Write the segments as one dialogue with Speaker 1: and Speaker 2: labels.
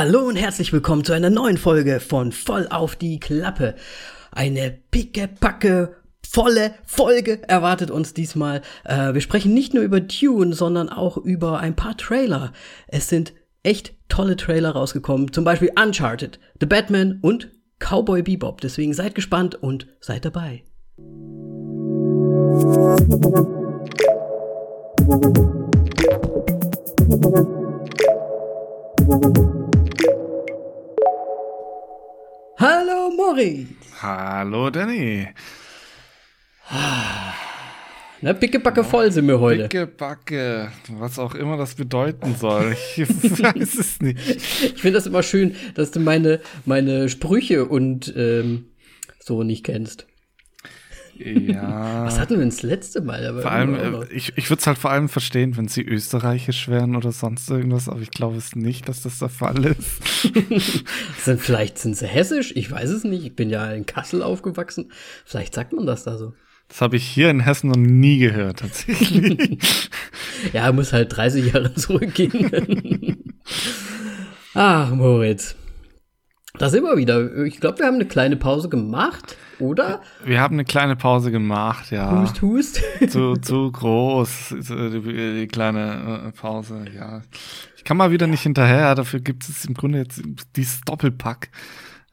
Speaker 1: Hallo und herzlich willkommen zu einer neuen Folge von Voll auf die Klappe. Eine pickepacke volle Folge erwartet uns diesmal. Äh, wir sprechen nicht nur über Tune, sondern auch über ein paar Trailer. Es sind echt tolle Trailer rausgekommen, zum Beispiel Uncharted, The Batman und Cowboy Bebop. Deswegen seid gespannt und seid dabei. Hallo Moritz.
Speaker 2: Hallo Danny.
Speaker 1: Na, pickebacke voll sind wir heute.
Speaker 2: Pickebacke, was auch immer das bedeuten soll. Ich weiß es nicht.
Speaker 1: Ich finde das immer schön, dass du meine, meine Sprüche und ähm, so nicht kennst.
Speaker 2: Ja.
Speaker 1: Was hatten wir das letzte Mal? Aber
Speaker 2: vor allem, äh, ich, ich würde es halt vor allem verstehen, wenn sie österreichisch wären oder sonst irgendwas, aber ich glaube es nicht, dass das der Fall ist.
Speaker 1: sind, vielleicht sind sie hessisch, ich weiß es nicht. Ich bin ja in Kassel aufgewachsen. Vielleicht sagt man das da so.
Speaker 2: Das habe ich hier in Hessen noch nie gehört, tatsächlich.
Speaker 1: ja, muss halt 30 Jahre zurückgehen. Ach, Moritz. Da sind wir wieder. Ich glaube, wir haben eine kleine Pause gemacht, oder?
Speaker 2: Wir haben eine kleine Pause gemacht, ja.
Speaker 1: Hust, hust.
Speaker 2: zu, zu groß, die, kleine äh, Pause, ja. Ich kann mal wieder nicht hinterher, dafür gibt es im Grunde jetzt dieses Doppelpack.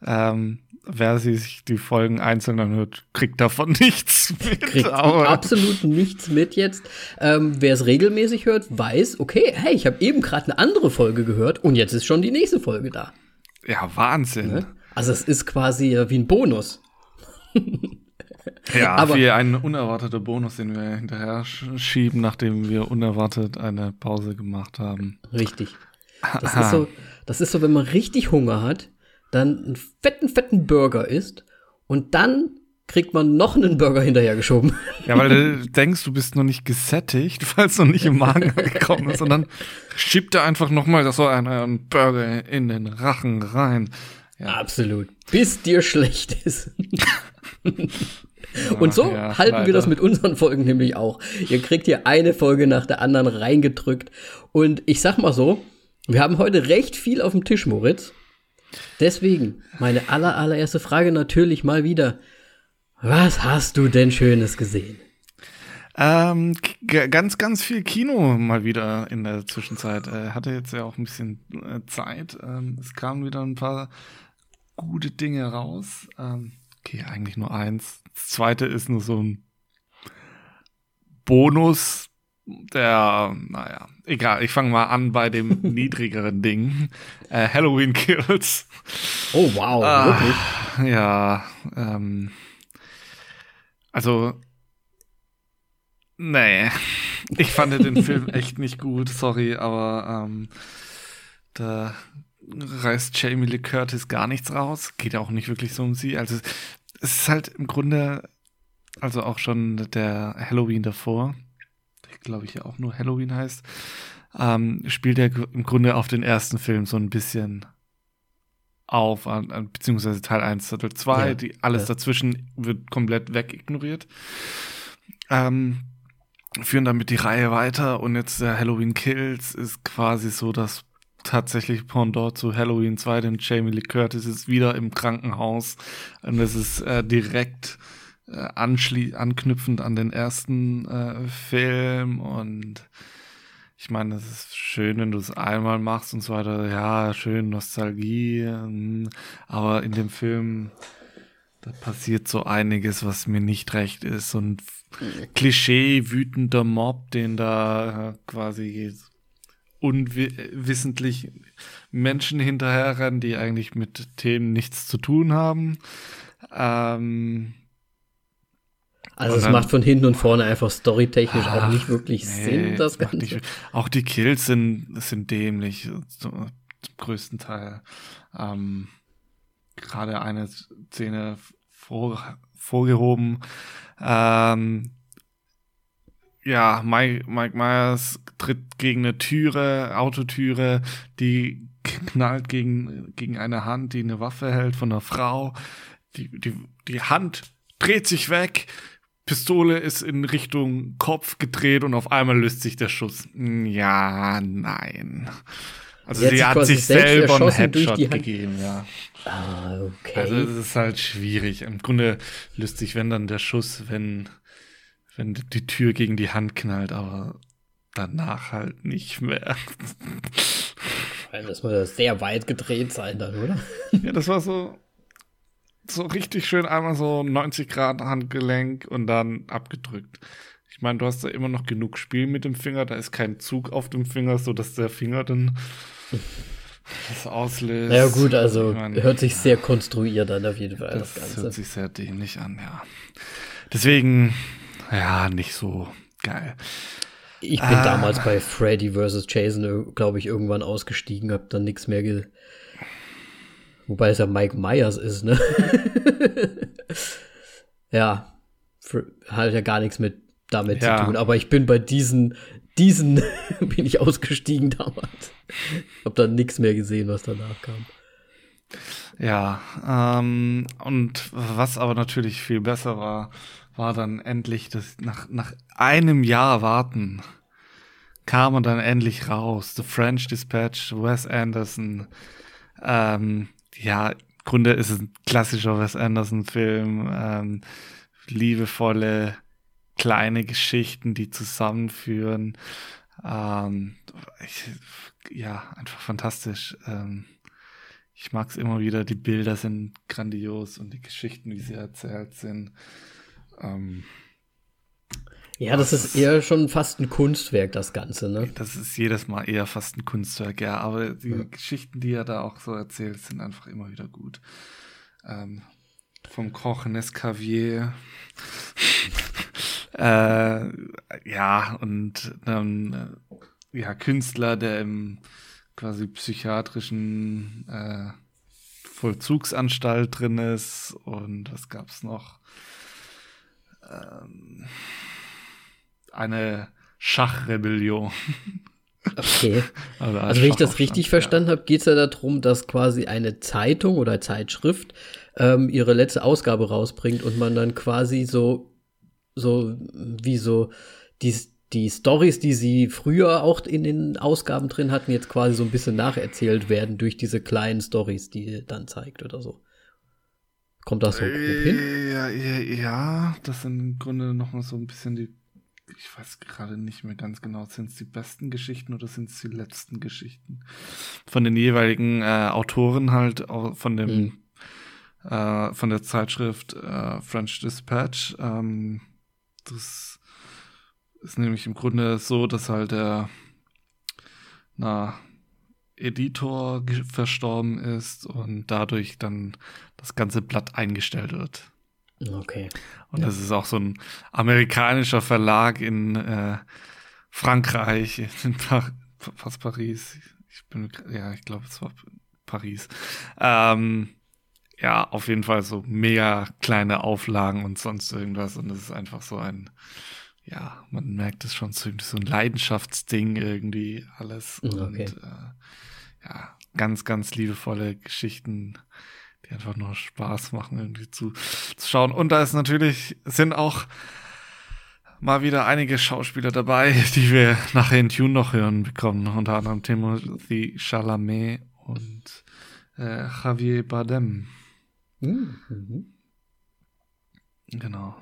Speaker 2: Ähm, wer sich die Folgen einzeln anhört, kriegt davon nichts mit.
Speaker 1: Kriegt absolut nichts mit jetzt. Ähm, wer es regelmäßig hört, weiß, okay, hey, ich habe eben gerade eine andere Folge gehört und jetzt ist schon die nächste Folge da.
Speaker 2: Ja, Wahnsinn. Ne?
Speaker 1: Also es ist quasi wie ein Bonus.
Speaker 2: ja, aber wie ein unerwarteter Bonus, den wir hinterher schieben, nachdem wir unerwartet eine Pause gemacht haben.
Speaker 1: Richtig. Das ist so, das ist so, wenn man richtig Hunger hat, dann einen fetten, fetten Burger isst und dann kriegt man noch einen Burger hinterhergeschoben.
Speaker 2: Ja, weil du denkst, du bist noch nicht gesättigt, weil es noch nicht im Magen gekommen ist. Und dann schiebt er einfach noch mal so einen Burger in den Rachen rein.
Speaker 1: Ja. Absolut. Bis dir schlecht ist. Und so ja, halten leider. wir das mit unseren Folgen nämlich auch. Ihr kriegt hier eine Folge nach der anderen reingedrückt. Und ich sag mal so, wir haben heute recht viel auf dem Tisch, Moritz. Deswegen, meine aller, allererste Frage natürlich mal wieder. Was hast du denn Schönes gesehen?
Speaker 2: Ähm, ganz, ganz viel Kino mal wieder in der Zwischenzeit. Er hatte jetzt ja auch ein bisschen äh, Zeit. Ähm, es kamen wieder ein paar gute Dinge raus. Ähm, okay, eigentlich nur eins. Das zweite ist nur so ein Bonus, der, naja, egal, ich fange mal an bei dem niedrigeren Ding. Äh, Halloween Kills.
Speaker 1: Oh, wow, ah,
Speaker 2: wirklich? Ja, ähm, also, nee, ich fand den Film echt nicht gut, sorry, aber ähm, da reißt Jamie Lee Curtis gar nichts raus. Geht ja auch nicht wirklich so um sie. Also, es ist halt im Grunde, also auch schon der Halloween davor, der glaube ich ja auch nur Halloween heißt, ähm, spielt er im Grunde auf den ersten Film so ein bisschen auf, an, an, beziehungsweise Teil 1, Teil 2, ja, die, alles ja. dazwischen wird komplett wegignoriert. Ähm, führen damit die Reihe weiter und jetzt der Halloween Kills ist quasi so das tatsächlich Pendant zu Halloween 2, denn Jamie Lee Curtis ist wieder im Krankenhaus und es ist äh, direkt äh, anknüpfend an den ersten äh, Film und ich meine, es ist schön, wenn du es einmal machst und so weiter. Ja, schön Nostalgie. Ähm, aber in dem Film, da passiert so einiges, was mir nicht recht ist. Ein Klischee wütender Mob, den da quasi unwissentlich Menschen hinterherrennen, die eigentlich mit Themen nichts zu tun haben. Ähm,
Speaker 1: also es macht von hinten und vorne einfach storytechnisch ach, auch nicht wirklich nee, Sinn, das Ganze. Nicht,
Speaker 2: auch die Kills sind, sind dämlich, zum, größten Teil. Ähm, Gerade eine Szene vor, vorgehoben. Ähm, ja, Mike, Mike Myers tritt gegen eine Türe, Autotüre, die knallt gegen, gegen eine Hand, die eine Waffe hält von einer Frau. Die, die, die Hand dreht sich weg, Pistole ist in Richtung Kopf gedreht und auf einmal löst sich der Schuss. Ja, nein. Also
Speaker 1: Sie hat
Speaker 2: sie,
Speaker 1: sich
Speaker 2: hat sich selber einen Headshot gegeben, ja.
Speaker 1: Ah, okay.
Speaker 2: Also es ist halt schwierig. Im Grunde löst sich, wenn dann der Schuss, wenn, wenn die Tür gegen die Hand knallt, aber danach halt nicht mehr.
Speaker 1: Das muss ja sehr weit gedreht sein dann, oder?
Speaker 2: ja, das war so, so richtig schön einmal so 90 Grad Handgelenk und dann abgedrückt. Ich meine, du hast da immer noch genug Spiel mit dem Finger, da ist kein Zug auf dem Finger, so dass der Finger dann das auslöst.
Speaker 1: Ja gut, also
Speaker 2: Ich meine,
Speaker 1: hört sich sehr konstruiert an auf jeden Fall das,
Speaker 2: Das
Speaker 1: Ganze.
Speaker 2: hört sich sehr dämlich an, ja. Deswegen, ja, nicht so geil.
Speaker 1: Ich bin
Speaker 2: Ah.
Speaker 1: damals bei Freddy vs. Jason, glaube ich, irgendwann ausgestiegen, hab dann nichts mehr ge Wobei es ja Mike Myers ist, ne? ja, Fr- hat ja gar nichts mit damit
Speaker 2: Ja.
Speaker 1: zu tun. Aber ich bin bei diesen, diesen bin ich ausgestiegen damals. Hab dann nichts mehr gesehen, was danach kam.
Speaker 2: Ja, ähm, und was aber natürlich viel besser war, war dann endlich das, nach, nach einem Jahr warten, kam er dann endlich raus. The French Dispatch, Wes Anderson. Ähm, ja, im Grunde ist es ein klassischer Wes Anderson-Film. Ähm, liebevolle, kleine Geschichten, die zusammenführen. Ähm, ich, ja, einfach fantastisch. Ähm, ich mag es immer wieder, die Bilder sind grandios und die Geschichten, wie sie erzählt sind. Ähm,
Speaker 1: Ja, das ist eher schon fast ein Kunstwerk, das Ganze, ne?
Speaker 2: das ist jedes Mal eher fast ein Kunstwerk, ja, aber die Geschichten, die er da auch so erzählt, sind einfach immer wieder gut. Ähm, vom Koch Nescavier. äh, ja, und dann, äh, ja, Künstler, der im quasi psychiatrischen äh, Vollzugsanstalt drin ist und was gab's noch? Ähm, eine Schachrebellion.
Speaker 1: Okay.
Speaker 2: Also,
Speaker 1: Also wenn ich das richtig verstanden habe, geht es ja darum, dass quasi eine Zeitung oder Zeitschrift ähm, ihre letzte Ausgabe rausbringt und man dann quasi so, so wie so die, die Stories, die sie früher auch in den Ausgaben drin hatten, jetzt quasi so ein bisschen nacherzählt werden durch diese kleinen Stories, die dann zeigt oder so. Kommt das so grob hin?
Speaker 2: Äh, Ja, ja, ja, das sind im Grunde nochmal so ein bisschen die, ich weiß gerade nicht mehr ganz genau, sind es die besten Geschichten oder sind es die letzten Geschichten von den jeweiligen äh, Autoren halt, von dem,
Speaker 1: Mhm.
Speaker 2: äh, von der Zeitschrift äh, French Dispatch. Ähm, das ist nämlich im Grunde so, dass halt der, na, Editor verstorben ist und dadurch dann das ganze Blatt eingestellt wird.
Speaker 1: Okay.
Speaker 2: Und
Speaker 1: Ja.
Speaker 2: das ist auch so ein amerikanischer Verlag in äh, Frankreich, in pa was Paris. Ich bin, ja, ich glaube, es war Paris. Ähm, ja, auf jeden Fall so mega kleine Auflagen und sonst irgendwas. Und es ist einfach so ein, ja, man merkt es schon so, so ein Leidenschaftsding irgendwie alles.
Speaker 1: Okay.
Speaker 2: Und äh, ja, ganz, ganz liebevolle Geschichten, die einfach nur Spaß machen, irgendwie zu, zu schauen. Und da ist natürlich, sind auch mal wieder einige Schauspieler dabei, die wir nachher in Tune noch hören bekommen. Unter anderem Timothy Chalamet und äh, Javier Bardem.
Speaker 1: Mhm.
Speaker 2: Genau.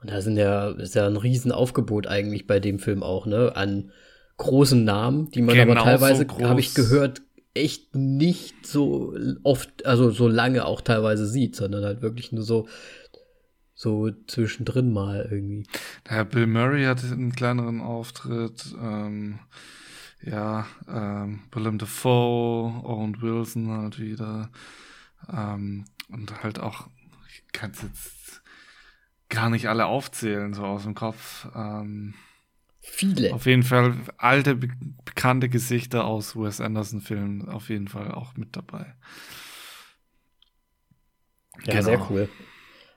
Speaker 1: Und da sind ja, ist ja ein Riesenaufgebot eigentlich bei dem Film auch, ne? An großen Namen, die man aber
Speaker 2: Genauso
Speaker 1: teilweise,
Speaker 2: groß.
Speaker 1: habe ich gehört, echt nicht so oft, also so lange auch teilweise sieht, sondern halt wirklich nur so, so zwischendrin mal irgendwie.
Speaker 2: Der Bill Murray hatte einen kleineren Auftritt. Ähm, ja, ähm, Willem Dafoe, Owen Wilson halt wieder. Ähm, und halt auch, ich kann es jetzt gar nicht alle aufzählen, so aus dem Kopf. Ähm,
Speaker 1: Viele.
Speaker 2: auf jeden Fall alte, be bekannte Gesichter aus Wes Anderson-Filmen auf jeden Fall auch mit dabei.
Speaker 1: ja,
Speaker 2: genau.
Speaker 1: sehr cool.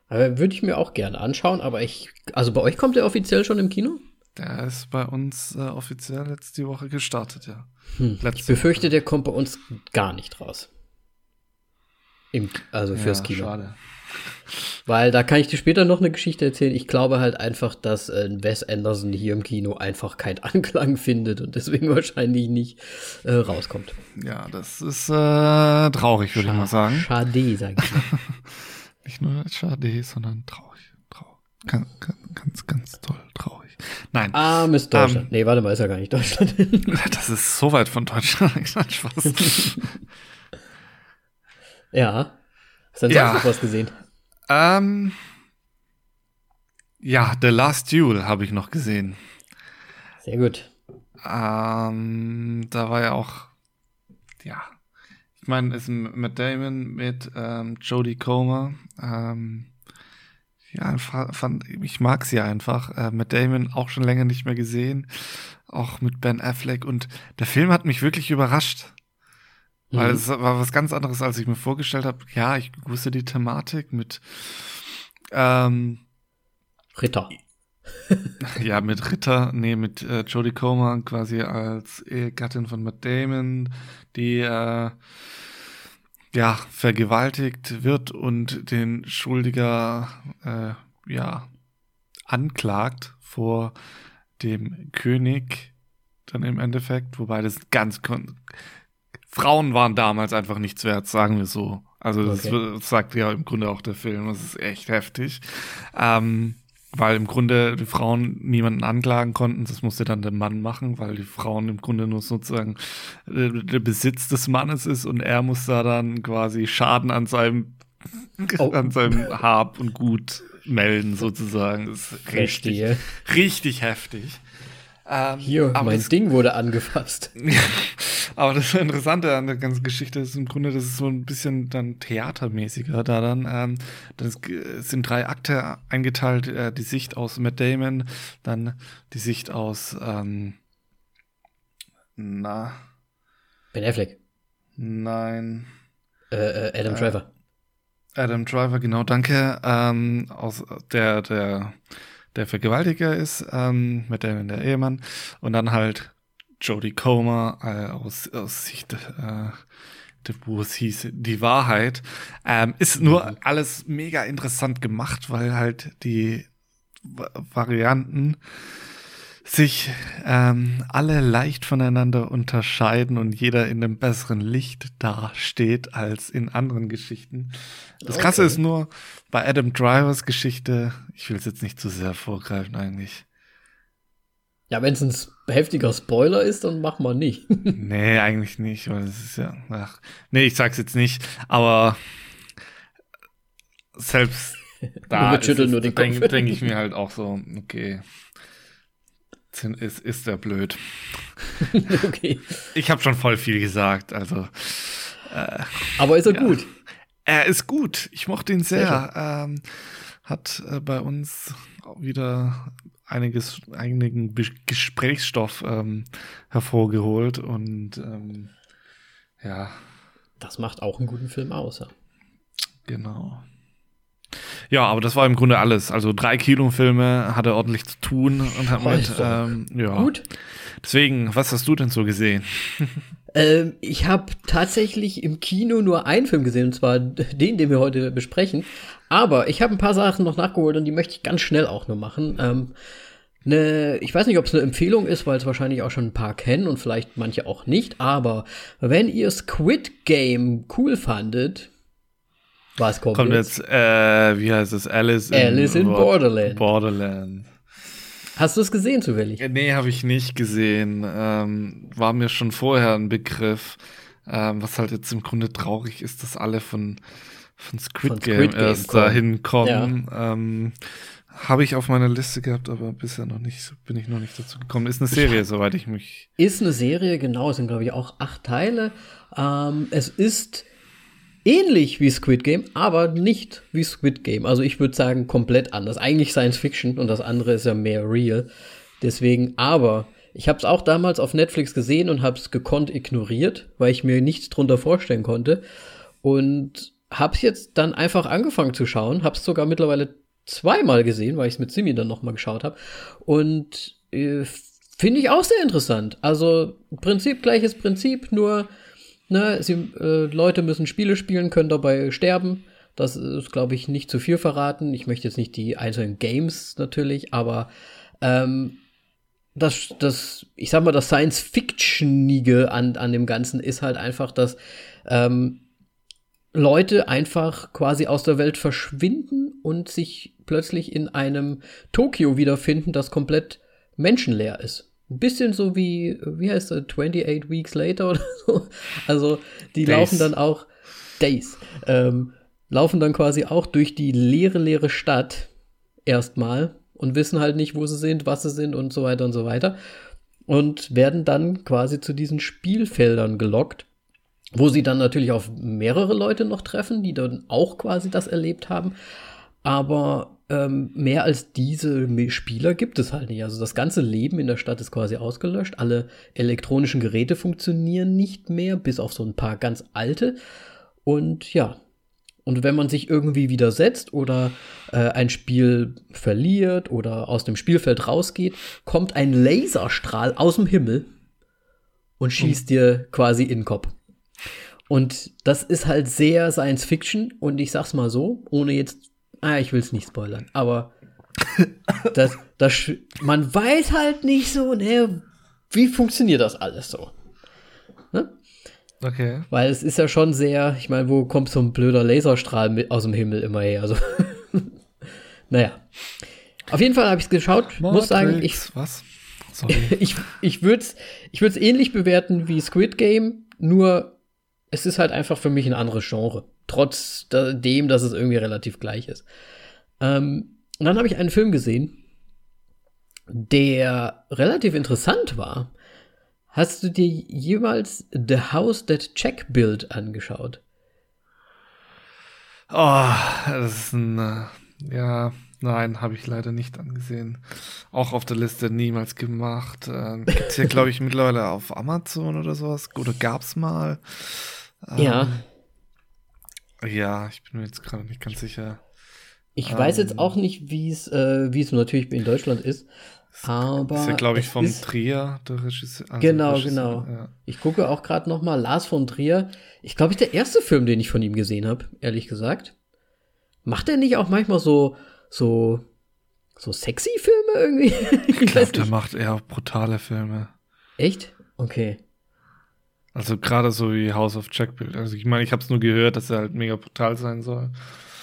Speaker 1: Aber würde ich mir auch gerne anschauen, aber ich, also bei euch kommt der offiziell schon im Kino?
Speaker 2: Der ist bei uns äh, offiziell jetzt die Woche gestartet, ja.
Speaker 1: Hm. Ich
Speaker 2: Letzte
Speaker 1: befürchte,
Speaker 2: Woche.
Speaker 1: der kommt bei uns gar nicht raus. Im, also fürs
Speaker 2: ja,
Speaker 1: Kino.
Speaker 2: Schade.
Speaker 1: Weil da kann ich dir später noch eine Geschichte erzählen. Ich glaube halt einfach, dass äh, Wes Anderson hier im Kino einfach keinen Anklang findet und deswegen wahrscheinlich nicht äh, rauskommt.
Speaker 2: Ja, das ist äh, traurig, würde ich mal sagen.
Speaker 1: Schade, sag ich mal.
Speaker 2: nicht nur schade, sondern traurig. traurig. Ganz, ganz, ganz toll traurig. Nein.
Speaker 1: Armes Deutschland. Ähm, nee, warte mal, ist ja gar nicht Deutschland.
Speaker 2: das ist so weit von Deutschland. Spaß.
Speaker 1: ja. Hast du denn ja. sonst noch was gesehen?
Speaker 2: Ähm, ja, The Last Duel habe ich noch gesehen.
Speaker 1: Sehr gut.
Speaker 2: Ähm, da war ja auch, ja, ich meine, ist mit Damon, mit ähm, Jodie Comer. Ähm, ja, fand, ich mag sie einfach. Äh, mit Damon auch schon länger nicht mehr gesehen. Auch mit Ben Affleck. Und der Film hat mich wirklich überrascht. Weil mhm. es war was ganz anderes, als ich mir vorgestellt habe. Ja, ich wusste die Thematik mit ähm,
Speaker 1: Ritter.
Speaker 2: ja, mit Ritter, nee, mit äh, Jodie Comer quasi als Ehegattin von Matt Damon, die äh, ja vergewaltigt wird und den Schuldiger äh, ja anklagt vor dem König dann im Endeffekt, wobei das ganz Frauen waren damals einfach nichts wert, sagen wir so. Also das, okay. das sagt ja im Grunde auch der Film. Das ist echt heftig. Ähm, weil im Grunde die Frauen niemanden anklagen konnten. Das musste dann der Mann machen, weil die Frauen im Grunde nur sozusagen äh, der Besitz des Mannes ist und er muss da dann quasi Schaden an seinem, oh. an seinem Hab und Gut melden, sozusagen. Das ist richtig, richtig heftig.
Speaker 1: Ähm, Hier, mein das, Ding wurde angefasst.
Speaker 2: aber das Interessante an der ganzen Geschichte ist im Grunde, das ist so ein bisschen dann theatermäßiger da dann. Ähm, das sind drei Akte eingeteilt, äh, die Sicht aus Matt Damon, dann die Sicht aus ähm, na
Speaker 1: Ben Affleck.
Speaker 2: Nein.
Speaker 1: Äh, äh, Adam äh, Driver.
Speaker 2: Adam Driver, genau, danke. Ähm, aus der, der der Vergewaltiger ist, ähm, mit dem der Ehemann. Und dann halt Jodie Comer äh, aus, aus Sicht äh, wo es hieß, die Wahrheit. Ähm, ist nur mhm. alles mega interessant gemacht, weil halt die Varianten sich ähm, alle leicht voneinander unterscheiden und jeder in einem besseren Licht dasteht als in anderen Geschichten. Das okay. Krasse ist nur, bei Adam Drivers Geschichte, ich will es jetzt nicht zu sehr vorgreifen eigentlich.
Speaker 1: Ja, wenn es ein heftiger Spoiler ist, dann mach mal nicht.
Speaker 2: nee, eigentlich nicht, weil es ist ja, ach, nee, ich sag's jetzt nicht, aber selbst da denke denk ich mir halt auch so, okay, ist, ist er blöd. okay. Ich habe schon voll viel gesagt, also.
Speaker 1: Äh, Aber ist er ja. gut?
Speaker 2: Er ist gut. Ich mochte ihn sehr. sehr ähm, hat äh, bei uns wieder einiges, einigen Be Gesprächsstoff ähm, hervorgeholt und ähm, ja.
Speaker 1: Das macht auch einen guten Film aus, ja.
Speaker 2: Genau. Ja, aber das war im Grunde alles. Also drei Kinofilme hat er ordentlich zu tun und hat mit, ähm, ja. Gut. Deswegen, was hast du denn so gesehen?
Speaker 1: ähm, ich habe tatsächlich im Kino nur einen Film gesehen, und zwar den, den wir heute besprechen. Aber ich habe ein paar Sachen noch nachgeholt und die möchte ich ganz schnell auch nur machen. Ähm, ne, ich weiß nicht, ob es eine Empfehlung ist, weil es wahrscheinlich auch schon ein paar kennen und vielleicht manche auch nicht. Aber wenn ihr Squid Game cool fandet, was kommt,
Speaker 2: kommt jetzt? jetzt äh, wie heißt es? Alice,
Speaker 1: Alice in, in Borderland.
Speaker 2: Borderland.
Speaker 1: Hast du es gesehen zufällig?
Speaker 2: Äh, nee, habe ich nicht gesehen. Ähm, war mir schon vorher ein Begriff. Ähm, was halt jetzt im Grunde traurig ist, dass alle von, von Squid, von Game, Squid Game erst kommen. dahin kommen. Ja. Ähm, habe ich auf meiner Liste gehabt, aber bisher noch nicht, bin ich noch nicht dazu gekommen. Ist eine Serie, soweit ich mich.
Speaker 1: Ist eine Serie, genau, es sind glaube ich auch acht Teile. Ähm, es ist ähnlich wie Squid Game, aber nicht wie Squid Game. Also ich würde sagen komplett anders. Eigentlich Science Fiction und das andere ist ja mehr real. Deswegen, aber ich habe es auch damals auf Netflix gesehen und habe es gekonnt ignoriert, weil ich mir nichts drunter vorstellen konnte und habe es jetzt dann einfach angefangen zu schauen. Habe es sogar mittlerweile zweimal gesehen, weil ich es mit Simi dann noch mal geschaut habe und äh, finde ich auch sehr interessant. Also Prinzip gleiches Prinzip, nur Ne, sie, äh, Leute müssen Spiele spielen, können dabei sterben. Das ist, glaube ich, nicht zu viel verraten. Ich möchte jetzt nicht die einzelnen Games natürlich, aber ähm, das, das, ich sag mal, das Science-Fictionige an, an dem Ganzen ist halt einfach, dass ähm, Leute einfach quasi aus der Welt verschwinden und sich plötzlich in einem Tokio wiederfinden, das komplett menschenleer ist. Ein bisschen so wie, wie heißt das, 28 Weeks Later oder so. Also die Days. laufen dann auch, Days, ähm, laufen dann quasi auch durch die leere, leere Stadt erstmal und wissen halt nicht, wo sie sind, was sie sind und so weiter und so weiter. Und werden dann quasi zu diesen Spielfeldern gelockt wo sie dann natürlich auf mehrere Leute noch treffen, die dann auch quasi das erlebt haben. Aber ähm, mehr als diese Spieler gibt es halt nicht. Also das ganze Leben in der Stadt ist quasi ausgelöscht. Alle elektronischen Geräte funktionieren nicht mehr, bis auf so ein paar ganz alte. Und ja, und wenn man sich irgendwie widersetzt oder äh, ein Spiel verliert oder aus dem Spielfeld rausgeht, kommt ein Laserstrahl aus dem Himmel und schießt mhm. dir quasi in den Kopf. Und das ist halt sehr Science Fiction und ich sag's mal so, ohne jetzt, ah, ich will's nicht spoilern, aber das, das, man weiß halt nicht so, ne, wie funktioniert das alles so? Ne?
Speaker 2: Okay.
Speaker 1: Weil es ist ja schon sehr, ich meine, wo kommt so ein blöder Laserstrahl mit aus dem Himmel immer her? Also, naja. Auf jeden Fall habe ich es geschaut. Matrix. Muss sagen, ich.
Speaker 2: Was?
Speaker 1: Sorry. ich ich würde es ich würd's ähnlich bewerten wie Squid Game, nur es ist halt einfach für mich ein anderes Genre. Trotz dem, dass es irgendwie relativ gleich ist. Ähm, und dann habe ich einen Film gesehen, der relativ interessant war. Hast du dir jemals The House That Check Built angeschaut?
Speaker 2: Oh, das ist ein, äh, ja, nein, habe ich leider nicht angesehen. Auch auf der Liste niemals gemacht. Äh, Gibt es ja, glaube ich, mittlerweile auf Amazon oder sowas. Oder gab's mal.
Speaker 1: Ja.
Speaker 2: Ähm, ja, ich bin mir jetzt gerade nicht ganz sicher.
Speaker 1: Ich ähm, weiß jetzt ähm, auch nicht, wie es äh, wie es natürlich in Deutschland ist. Aber
Speaker 2: ist ja, glaube ich, von Trier, der Regisseur.
Speaker 1: Also genau, Regisseur, genau. Ja. Ich gucke auch gerade noch mal Lars von Trier. Ich glaube, ich der erste Film, den ich von ihm gesehen habe, ehrlich gesagt. Macht er nicht auch manchmal so so so sexy Filme irgendwie?
Speaker 2: ich, ich glaube, der macht eher brutale Filme.
Speaker 1: Echt? Okay.
Speaker 2: Also gerade so wie House of Jackbill. Also ich meine, ich habe es nur gehört, dass er halt mega brutal sein soll.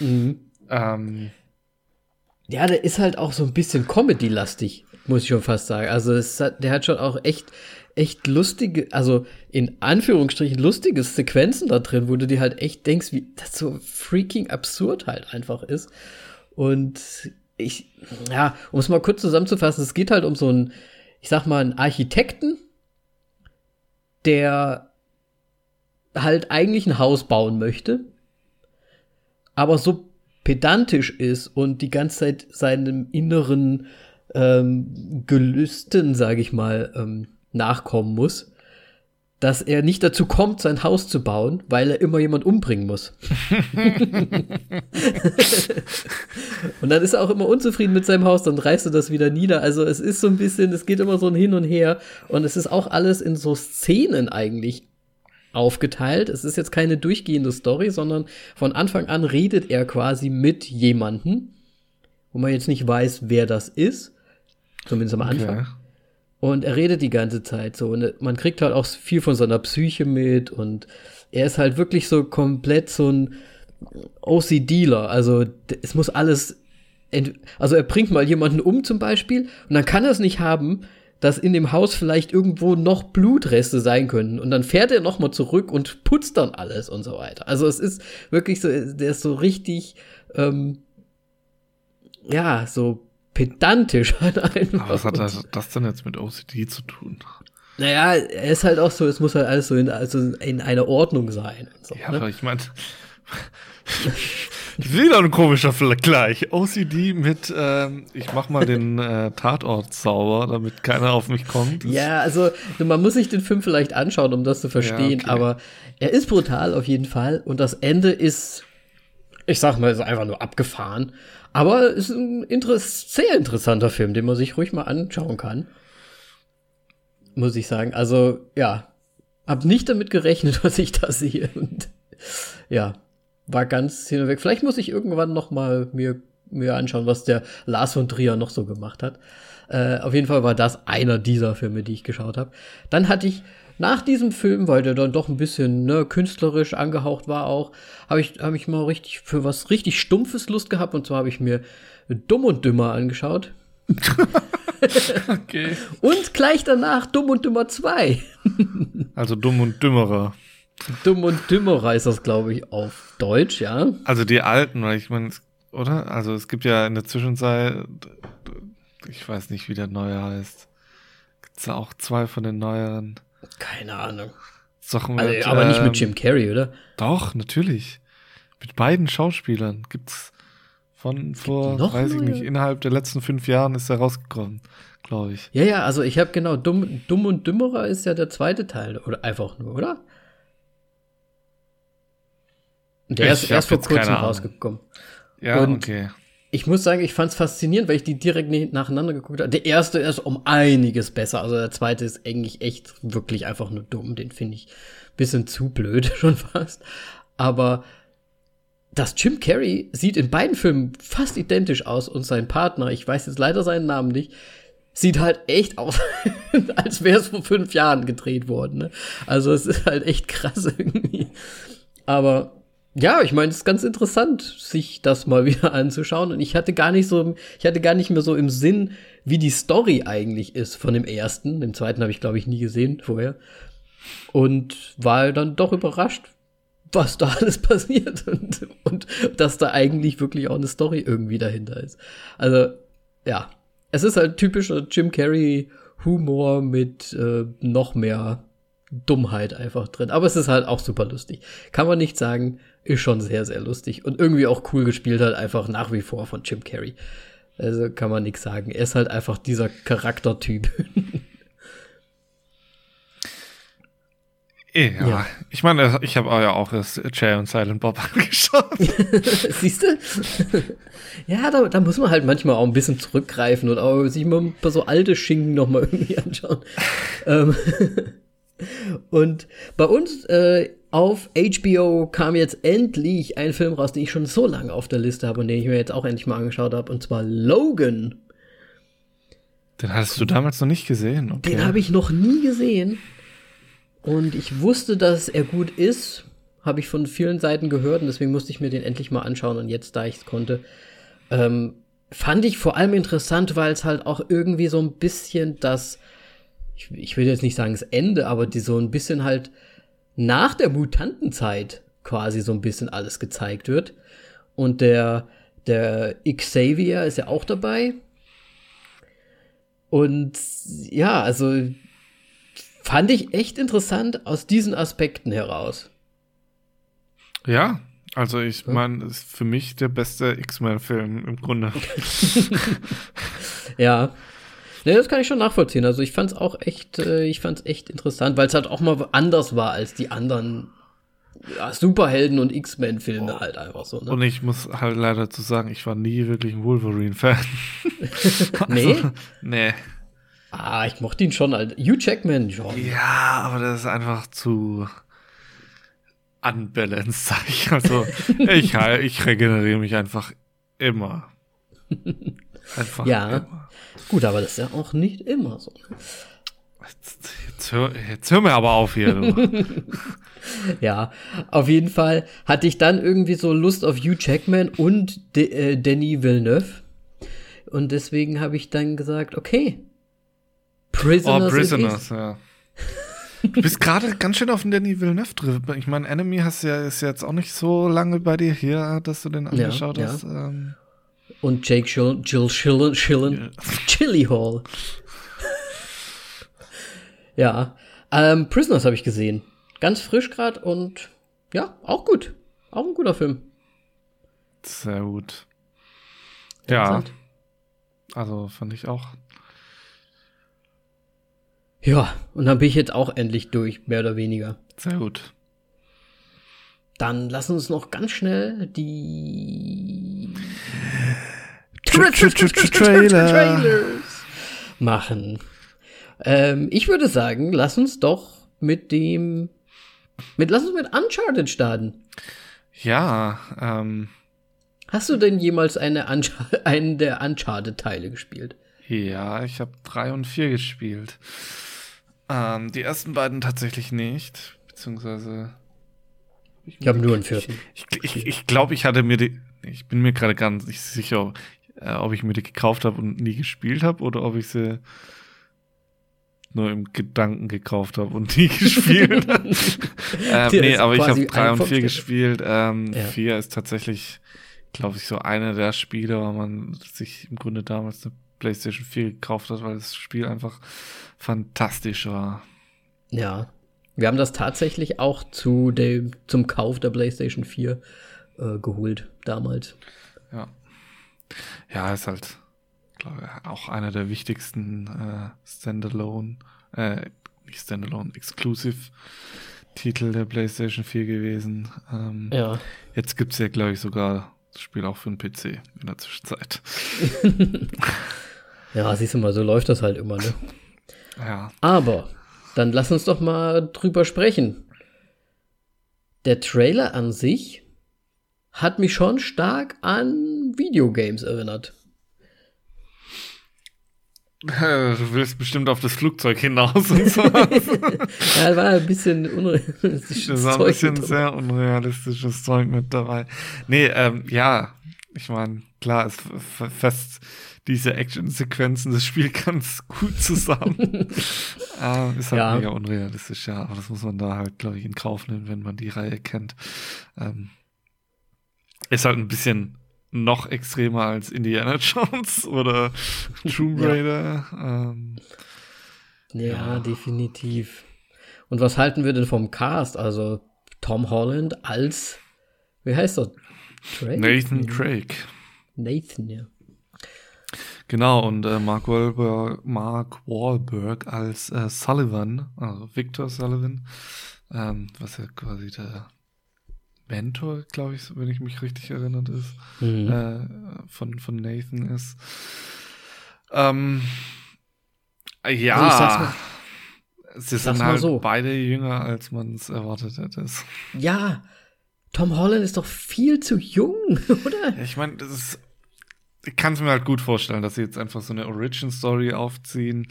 Speaker 2: Mhm. Ähm,
Speaker 1: ja, der ist halt auch so ein bisschen Comedy-lastig, muss ich schon fast sagen. Also hat, der hat schon auch echt, echt lustige, also in Anführungsstrichen lustige Sequenzen da drin, wo du dir halt echt denkst, wie das so freaking absurd halt einfach ist. Und ich, ja, um es mal kurz zusammenzufassen, es geht halt um so einen, ich sag mal, einen Architekten, der halt eigentlich ein Haus bauen möchte, aber so pedantisch ist und die ganze Zeit seinem inneren ähm, Gelüsten, sage ich mal, ähm, nachkommen muss, dass er nicht dazu kommt, sein Haus zu bauen, weil er immer jemand umbringen muss. und dann ist er auch immer unzufrieden mit seinem Haus, dann reißt er das wieder nieder. Also es ist so ein bisschen, es geht immer so ein Hin und Her und es ist auch alles in so Szenen eigentlich aufgeteilt. Es ist jetzt keine durchgehende Story, sondern von Anfang an redet er quasi mit jemandem, wo man jetzt nicht weiß, wer das ist. Zumindest am Anfang. Okay. Und er redet die ganze Zeit so. Und man kriegt halt auch viel von seiner Psyche mit. Und er ist halt wirklich so komplett so ein OC-Dealer. Also es muss alles. Also er bringt mal jemanden um zum Beispiel. Und dann kann er es nicht haben, dass in dem Haus vielleicht irgendwo noch Blutreste sein könnten. Und dann fährt er nochmal zurück und putzt dann alles und so weiter. Also es ist wirklich so, der ist so richtig, ähm, ja, so pedantisch halt einfach.
Speaker 2: Aber was hat das, das denn jetzt mit OCD zu tun?
Speaker 1: Naja, er ist halt auch so, es muss halt alles so in, also in einer Ordnung sein.
Speaker 2: So, ja, ne? aber ich meine, ich sehe da ein komischer Vergleich. OCD mit, ähm, ich mach mal den äh, Tatort sauber, damit keiner auf mich kommt.
Speaker 1: Ja, also man muss sich den Film vielleicht anschauen, um das zu verstehen, ja, okay. aber er ist brutal auf jeden Fall und das Ende ist, ich sag mal, ist einfach nur abgefahren. Aber es ist ein inter sehr interessanter Film, den man sich ruhig mal anschauen kann. Muss ich sagen. Also, ja. Hab nicht damit gerechnet, was ich da sehe. Und ja. war ganz hin und weg. Vielleicht muss ich irgendwann noch mal mir, mir anschauen, was der Lars von Trier noch so gemacht hat. Äh, auf jeden Fall war das einer dieser Filme, die ich geschaut habe. Dann hatte ich nach diesem Film, weil der dann doch ein bisschen ne, künstlerisch angehaucht war auch, habe ich, hab ich mal richtig für was richtig Stumpfes Lust gehabt. Und zwar habe ich mir Dumm und Dümmer angeschaut. okay. Und gleich danach Dumm und Dümmer 2.
Speaker 2: also Dumm und Dümmerer.
Speaker 1: Dumm und Dümmerer ist das, glaube ich, auf Deutsch, ja.
Speaker 2: Also die alten, weil ich meine, oder? Also es gibt ja in der Zwischenzeit, ich weiß nicht, wie der neue heißt. Gibt es ja auch zwei von den neueren.
Speaker 1: Keine Ahnung.
Speaker 2: Mit,
Speaker 1: also, aber ähm, nicht mit Jim Carrey, oder?
Speaker 2: Doch, natürlich. Mit beiden Schauspielern gibt's von vor, weiß ich nicht, innerhalb der letzten fünf Jahren ist er rausgekommen, glaube ich.
Speaker 1: Ja, ja, also ich habe genau, Dumm, Dumm und Dümmerer ist ja der zweite Teil, oder einfach nur, oder? Der ich ist erst vor kurzem rausgekommen.
Speaker 2: Ja, und okay.
Speaker 1: Ich muss sagen, ich fand es faszinierend, weil ich die direkt nacheinander geguckt habe. Der erste ist um einiges besser. Also der zweite ist eigentlich echt wirklich einfach nur dumm. Den finde ich ein bisschen zu blöd schon fast. Aber das Jim Carrey sieht in beiden Filmen fast identisch aus und sein Partner, ich weiß jetzt leider seinen Namen nicht, sieht halt echt aus, als wäre es vor fünf Jahren gedreht worden. Ne? Also es ist halt echt krass irgendwie. Aber ja, ich meine, es ist ganz interessant, sich das mal wieder anzuschauen. Und ich hatte gar nicht so, ich hatte gar nicht mehr so im Sinn, wie die Story eigentlich ist von dem ersten. Den zweiten habe ich, glaube ich, nie gesehen vorher. Und war dann doch überrascht, was da alles passiert und, und dass da eigentlich wirklich auch eine Story irgendwie dahinter ist. Also, ja. Es ist halt typischer Jim Carrey Humor mit äh, noch mehr Dummheit einfach drin. Aber es ist halt auch super lustig. Kann man nicht sagen, ist schon sehr, sehr lustig. Und irgendwie auch cool gespielt halt einfach nach wie vor von Jim Carrey. Also kann man nichts sagen. Er ist halt einfach dieser Charaktertyp.
Speaker 2: Ja. ja. Ich meine, ich habe ja auch das Jay und Silent Bob angeschaut.
Speaker 1: Siehst du? ja, da, da, muss man halt manchmal auch ein bisschen zurückgreifen und auch sich mal ein paar so alte Schinken noch mal irgendwie anschauen. Ähm, und bei uns äh, auf HBO kam jetzt endlich ein Film raus, den ich schon so lange auf der Liste habe und den ich mir jetzt auch endlich mal angeschaut habe, und zwar Logan.
Speaker 2: Den hattest du damals noch nicht gesehen,
Speaker 1: okay. Den habe ich noch nie gesehen. Und ich wusste, dass er gut ist, habe ich von vielen Seiten gehört und deswegen musste ich mir den endlich mal anschauen. Und jetzt, da ich es konnte, ähm, fand ich vor allem interessant, weil es halt auch irgendwie so ein bisschen das ich, ich will jetzt nicht sagen das Ende, aber die so ein bisschen halt nach der Mutantenzeit quasi so ein bisschen alles gezeigt wird. Und der, der Xavier ist ja auch dabei. Und ja, also fand ich echt interessant aus diesen Aspekten heraus.
Speaker 2: Ja, also ich meine, ist für mich der beste X-Men-Film im Grunde.
Speaker 1: ja, Ne, das kann ich schon nachvollziehen. Also ich fand es auch echt, äh, ich fand's echt interessant, weil es halt auch mal anders war als die anderen ja, Superhelden und X-Men-Filme oh. halt einfach so. Ne?
Speaker 2: Und ich muss halt leider zu sagen, ich war nie wirklich ein Wolverine-Fan.
Speaker 1: nee?
Speaker 2: Also, nee.
Speaker 1: Ah, ich mochte ihn schon halt. Hugh Jackman schon.
Speaker 2: Ja, aber das ist einfach zu unbalanced, sag ich. Also, ich, ich regeneriere mich einfach immer.
Speaker 1: Einfach ja. immer. Gut, aber das ist ja auch nicht immer so.
Speaker 2: Jetzt, jetzt, hör, jetzt hör mir aber auf hier.
Speaker 1: Ja, auf jeden Fall hatte ich dann irgendwie so Lust auf Hugh Jackman und De äh, Denis Villeneuve. Und deswegen habe ich dann gesagt, okay.
Speaker 2: Prisoners. Oh, Prisoners, ja. Du bist gerade ganz schön auf den Denis Villeneuve drin. Ich meine, Enemy hast ja, ist jetzt auch nicht so lange bei dir hier, dass du den angeschaut ja, hast. Ja. Ähm
Speaker 1: und Jake Jill, Jill Schillen, Schillen Chili Hall. ja, ähm, Prisoners habe ich gesehen. Ganz frisch gerade und ja, auch gut. Auch ein guter Film.
Speaker 2: Sehr gut. Ja. Also fand ich auch.
Speaker 1: Ja, und dann bin ich jetzt auch endlich durch, mehr oder weniger.
Speaker 2: Sehr gut.
Speaker 1: Dann lass uns noch ganz schnell die Trailers machen. Ähm, ich würde sagen, lass uns doch mit dem, mit, lass uns mit Uncharted starten.
Speaker 2: Ja, ähm.
Speaker 1: Hast du denn jemals eine Unch einen der Uncharted-Teile gespielt?
Speaker 2: Ja, ich habe drei und vier gespielt. Ähm, die ersten beiden tatsächlich nicht, beziehungsweise.
Speaker 1: Ich, ich habe nur einen vierten.
Speaker 2: Ich, ich, ich, glaube, ich hatte mir die. Ich bin mir gerade ganz nicht sicher, äh, ob ich mir die gekauft habe und nie gespielt habe oder ob ich sie nur im Gedanken gekauft habe und nie gespielt. ähm, nee, aber ich habe drei und vier gespielt. Ähm, ja. Vier ist tatsächlich, glaube ich, so eine der Spiele, wo man sich im Grunde damals eine PlayStation 4 gekauft hat, weil das Spiel einfach fantastisch war.
Speaker 1: Ja. Wir haben das tatsächlich auch zu dem, zum Kauf der PlayStation 4 äh, geholt damals.
Speaker 2: Ja. Ja, ist halt, glaube ich, auch einer der wichtigsten äh, Standalone, äh, nicht Standalone, Exclusive Titel der PlayStation 4 gewesen. Ähm,
Speaker 1: ja.
Speaker 2: Jetzt gibt es ja, glaube ich, sogar das Spiel auch für den PC in der Zwischenzeit.
Speaker 1: ja, siehst du mal, so läuft das halt immer, ne?
Speaker 2: Ja.
Speaker 1: Aber, dann lass uns doch mal drüber sprechen. Der Trailer an sich hat mich schon stark an Videogames erinnert.
Speaker 2: Du willst bestimmt auf das Flugzeug hinaus und so. ja,
Speaker 1: war ein bisschen unrealistisches
Speaker 2: Das war ein bisschen sehr unrealistisches Zeug mit dabei. Nee, ähm, ja, ich meine, klar, es fest diese Action-Sequenzen, das Spiel ganz gut zusammen. ähm, ist halt ja. mega unrealistisch, ja, aber das muss man da halt, glaube ich, in Kauf nehmen, wenn man die Reihe kennt. Ähm, ist halt ein bisschen noch extremer als Indiana Jones oder Tomb Raider.
Speaker 1: Ja. Ähm, ja, ja, definitiv. Und was halten wir denn vom Cast? Also Tom Holland als, wie heißt er?
Speaker 2: Drake? Nathan Drake.
Speaker 1: Nathan, ja.
Speaker 2: Genau, und äh, Mark, Wahlberg, Mark Wahlberg als äh, Sullivan, also Victor Sullivan, ähm, was ja quasi der Mentor, glaube ich, wenn ich mich richtig erinnert ist, mhm. äh, von, von Nathan ist. Ähm, ja, also sie sind halt so. beide jünger, als man es erwartet hätte.
Speaker 1: Ja, Tom Holland ist doch viel zu jung, oder?
Speaker 2: Ich meine, das ist, kann es mir halt gut vorstellen, dass sie jetzt einfach so eine Origin-Story aufziehen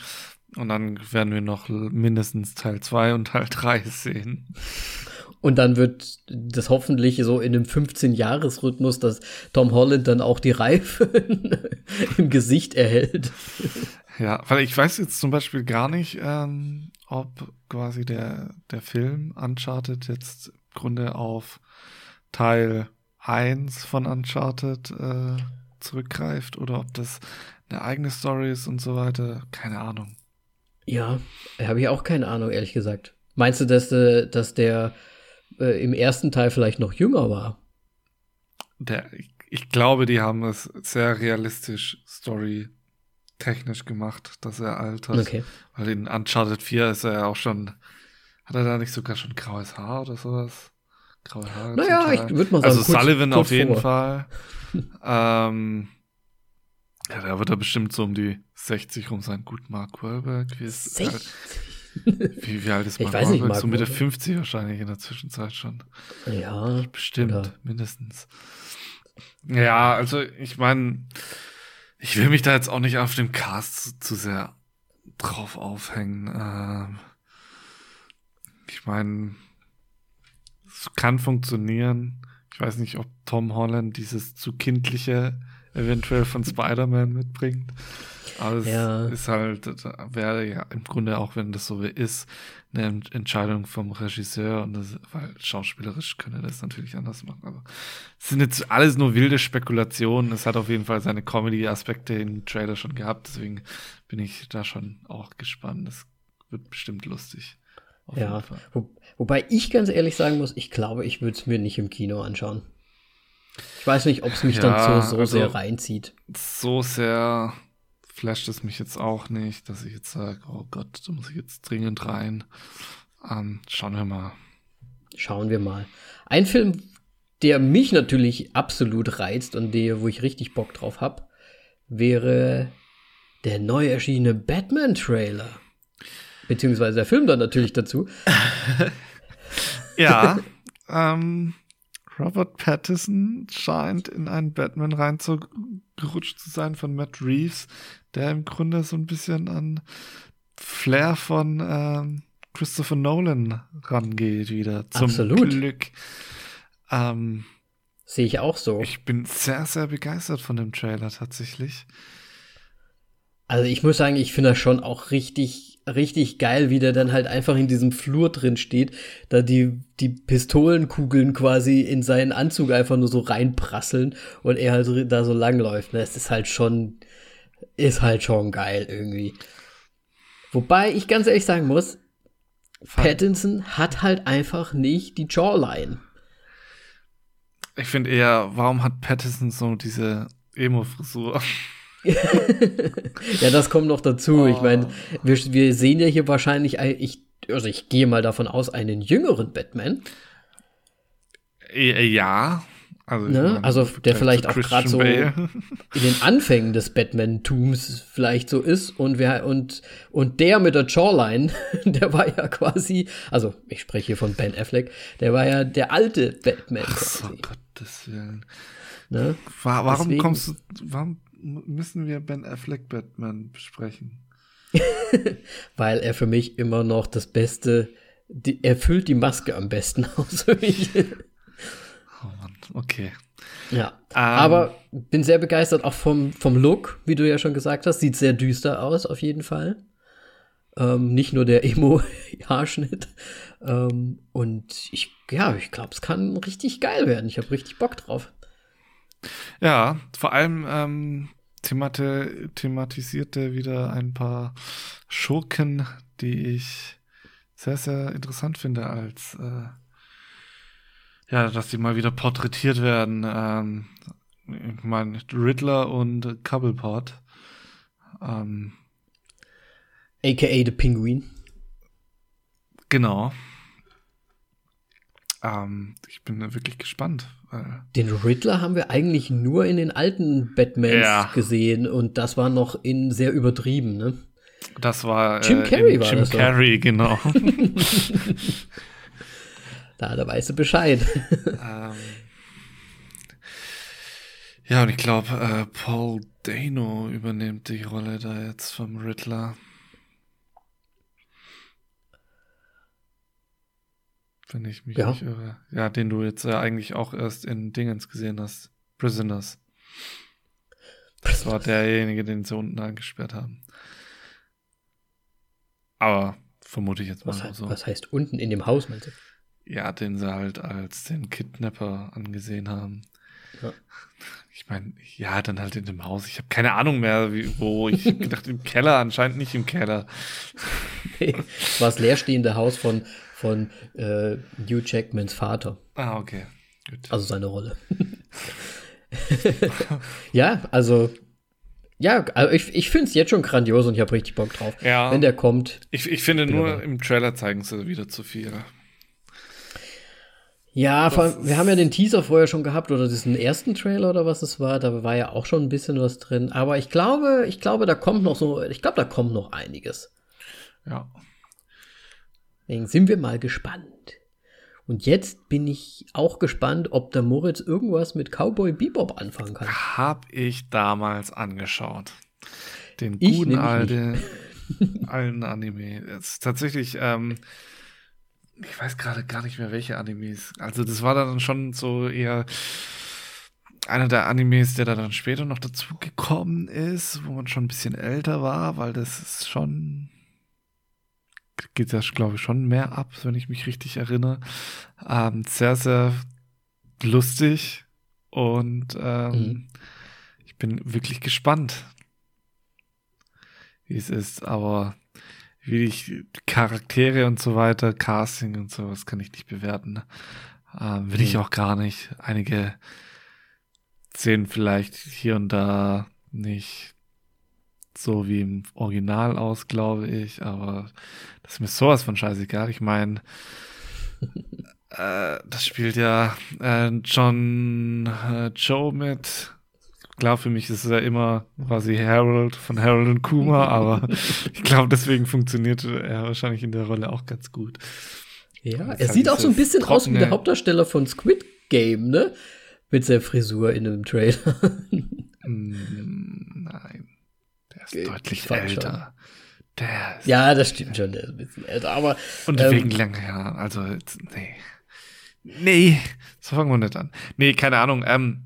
Speaker 2: und dann werden wir noch mindestens Teil 2 und Teil 3 sehen.
Speaker 1: Und dann wird das hoffentlich so in einem 15-Jahres-Rhythmus, dass Tom Holland dann auch die Reife im Gesicht erhält.
Speaker 2: Ja, weil ich weiß jetzt zum Beispiel gar nicht, ähm, ob quasi der, der Film Uncharted jetzt im Grunde auf Teil 1 von Uncharted äh, zurückgreift oder ob das eine eigene Story ist und so weiter. Keine Ahnung.
Speaker 1: Ja, habe ich auch keine Ahnung, ehrlich gesagt. Meinst du, dass, äh, dass der äh, im ersten Teil vielleicht noch jünger war.
Speaker 2: Der, ich, ich glaube, die haben es sehr realistisch story technisch gemacht, dass er altert.
Speaker 1: Okay.
Speaker 2: Weil in Uncharted 4 ist er ja auch schon, hat er da nicht sogar schon graues Haar oder sowas?
Speaker 1: Graue Haare. Naja, ich würde mal
Speaker 2: sagen. Also kurz, Sullivan kurz auf jeden vor. Fall. ähm, ja, da wird er bestimmt so um die 60 rum sein. Gut, Mark Wahlberg. Wie ist 60? Halt, wie, wie alt ist
Speaker 1: Mark ich weiß nicht, Mark
Speaker 2: So Mitte 50 wahrscheinlich in der Zwischenzeit schon.
Speaker 1: Ja.
Speaker 2: Bestimmt, oder? mindestens. Ja, also ich meine, ich will mich da jetzt auch nicht auf dem Cast zu, zu sehr drauf aufhängen. Ähm, ich meine, es kann funktionieren. Ich weiß nicht, ob Tom Holland dieses zu kindliche eventuell von Spider-Man mitbringt. Aber es ja. ist halt, wäre ja im Grunde auch, wenn das so ist, eine Entscheidung vom Regisseur und das, weil schauspielerisch könnte das natürlich anders machen. Aber es sind jetzt alles nur wilde Spekulationen. Es hat auf jeden Fall seine Comedy-Aspekte im Trailer schon gehabt, deswegen bin ich da schon auch gespannt. Das wird bestimmt lustig.
Speaker 1: Ja, Wo, wobei ich ganz ehrlich sagen muss, ich glaube, ich würde es mir nicht im Kino anschauen. Ich weiß nicht, ob es mich ja, dann so, so also sehr reinzieht.
Speaker 2: So sehr flasht es mich jetzt auch nicht, dass ich jetzt sage, oh Gott, da muss ich jetzt dringend rein. Ähm, schauen wir mal.
Speaker 1: Schauen wir mal. Ein Film, der mich natürlich absolut reizt und der, wo ich richtig Bock drauf habe, wäre der neu erschienene Batman-Trailer. Beziehungsweise der Film dann natürlich dazu.
Speaker 2: ja, ähm, Robert Pattinson scheint in einen Batman reingerutscht zu sein von Matt Reeves, der im Grunde so ein bisschen an Flair von ähm, Christopher Nolan rangeht wieder. Zum
Speaker 1: Absolut.
Speaker 2: Glück. Ähm,
Speaker 1: Sehe ich auch so.
Speaker 2: ich bin sehr, sehr begeistert von dem Trailer tatsächlich.
Speaker 1: Also ich muss sagen, ich finde das schon auch richtig, richtig geil, wie der dann halt einfach in diesem Flur drin steht, da die, die Pistolenkugeln quasi in seinen Anzug einfach nur so reinprasseln und er halt da so langläuft. Das ist halt schon, ist halt schon geil irgendwie. Wobei ich ganz ehrlich sagen muss, Pattinson hat halt einfach nicht die Jawline.
Speaker 2: Ich finde eher, warum hat Pattinson so diese Emo-Frisur?
Speaker 1: Ja, das kommt noch dazu. Ich
Speaker 2: Oh.
Speaker 1: meine, wir, wir sehen ja hier wahrscheinlich, ein- ich, also ich gehe mal davon aus, einen jüngeren Batman.
Speaker 2: Äh, ja. Also, ich
Speaker 1: Ne?
Speaker 2: meine,
Speaker 1: Also, der vielleicht auch grad so- in den Anfängen des Batman-Tums vielleicht so ist und wer und und der mit der Jawline, der war ja quasi, also ich spreche hier von Ben Affleck, der war ja der alte Batman
Speaker 2: So,
Speaker 1: quasi.
Speaker 2: Gottes Willen.
Speaker 1: Ne?
Speaker 2: Wa- Warum
Speaker 1: Deswegen-
Speaker 2: kommst du, warum müssen wir Ben Affleck Batman besprechen?
Speaker 1: Weil er für mich immer noch das Beste, die, er füllt die Maske am besten aus für mich.
Speaker 2: Oh Mann, okay.
Speaker 1: Ja,
Speaker 2: Ähm,
Speaker 1: aber bin sehr begeistert auch vom, vom Look, wie du ja schon gesagt hast. Sieht sehr düster aus, auf jeden Fall. Ähm, nicht nur der Emo-Haarschnitt. Ähm, und ich, ja, ich glaube, es kann richtig geil werden. Ich habe richtig Bock drauf.
Speaker 2: Ja, vor allem ähm, themate, thematisierte wieder ein paar Schurken, die ich sehr, sehr interessant finde, als äh, ja, dass die mal wieder porträtiert werden. Ähm, ich meine, Riddler und Cobblepot. Ähm,
Speaker 1: AKA The Penguin.
Speaker 2: genau. Ähm, ich bin wirklich gespannt. Weil
Speaker 1: Den Riddler haben wir eigentlich nur in den alten Batmans
Speaker 2: Ja.
Speaker 1: gesehen und das war noch in sehr übertrieben, ne?
Speaker 2: das war
Speaker 1: Jim
Speaker 2: äh,
Speaker 1: Carrey
Speaker 2: in
Speaker 1: war
Speaker 2: Jim
Speaker 1: das.
Speaker 2: Carrey, genau.
Speaker 1: Da, da weißt du Bescheid.
Speaker 2: Ähm, ja, und ich glaube, äh, Paul Dano übernimmt die Rolle da jetzt vom Riddler. Wenn ich mich
Speaker 1: Ja.
Speaker 2: nicht irre. Ja, den du jetzt äh, eigentlich auch erst in Dingens gesehen hast. Prisoners. Das war derjenige, den sie unten eingesperrt haben. Aber vermute ich jetzt mal
Speaker 1: Was, heißt-
Speaker 2: so.
Speaker 1: was heißt unten in dem Haus, meinst du?
Speaker 2: Ja, den sie halt als den Kidnapper angesehen haben.
Speaker 1: Ja.
Speaker 2: Ich meine, ja, dann halt in dem Haus. Ich habe keine Ahnung mehr, wie, wo. Ich gedacht, im Keller, anscheinend nicht im Keller.
Speaker 1: Das war das leerstehende Haus von, von äh, Hugh Jackmans Vater.
Speaker 2: Ah, okay. Gut.
Speaker 1: Also seine Rolle. ja, also. Ja, also ich, ich finde es jetzt schon grandios und ich habe richtig Bock drauf.
Speaker 2: Ja.
Speaker 1: Wenn der kommt.
Speaker 2: Ich, ich finde nur,
Speaker 1: dabei.
Speaker 2: im Trailer zeigen sie wieder zu viel.
Speaker 1: Ja, vor, allem, wir haben ja den Teaser vorher schon gehabt oder diesen ersten Trailer oder was es war. Da war ja auch schon ein bisschen was drin. Aber ich glaube, ich glaube, da kommt noch so, ich glaube, da kommt noch einiges.
Speaker 2: Ja.
Speaker 1: Deswegen sind wir mal gespannt. Und jetzt bin ich auch gespannt, ob der Moritz irgendwas mit Cowboy Bebop anfangen kann.
Speaker 2: Hab ich damals angeschaut. Den
Speaker 1: Ich
Speaker 2: guten alten, alten Anime. Ist tatsächlich, ähm, ich weiß gerade gar nicht mehr, welche Animes. Also, das war dann schon so eher einer der Animes, der da dann später noch dazu gekommen ist, wo man schon ein bisschen älter war, weil das ist schon. Geht das, glaube ich, schon mehr ab, wenn ich mich richtig erinnere. Ähm, sehr, sehr lustig und ähm,
Speaker 1: Mhm.
Speaker 2: ich bin wirklich gespannt, wie es ist, aber wie ich Charaktere und so weiter, Casting und sowas kann ich nicht bewerten. Ähm, will ich
Speaker 1: Mhm.
Speaker 2: auch gar nicht. Einige sehen vielleicht hier und da nicht so wie im Original aus, glaube ich, aber das ist mir sowas von scheißegal. Ich meine, äh, das spielt ja äh, John äh, Joe mit. Klar, für mich ist es ja immer quasi Harold von Harold und Kuma, aber ich glaube, deswegen funktioniert er wahrscheinlich in der Rolle auch ganz gut.
Speaker 1: Ja, er
Speaker 2: hat
Speaker 1: sieht auch so ein bisschen aus wie der
Speaker 2: trockene-
Speaker 1: Hauptdarsteller von Squid Game, ne? Mit der Frisur in einem Trailer.
Speaker 2: mm, nein. Ist Ge deutlich älter.
Speaker 1: Der ist ja, das stimmt schon, der ist ein bisschen älter, aber.
Speaker 2: Und ähm, wegen länger, ja, also, nee. Nee, so fangen wir nicht an. Nee, keine Ahnung. Ähm,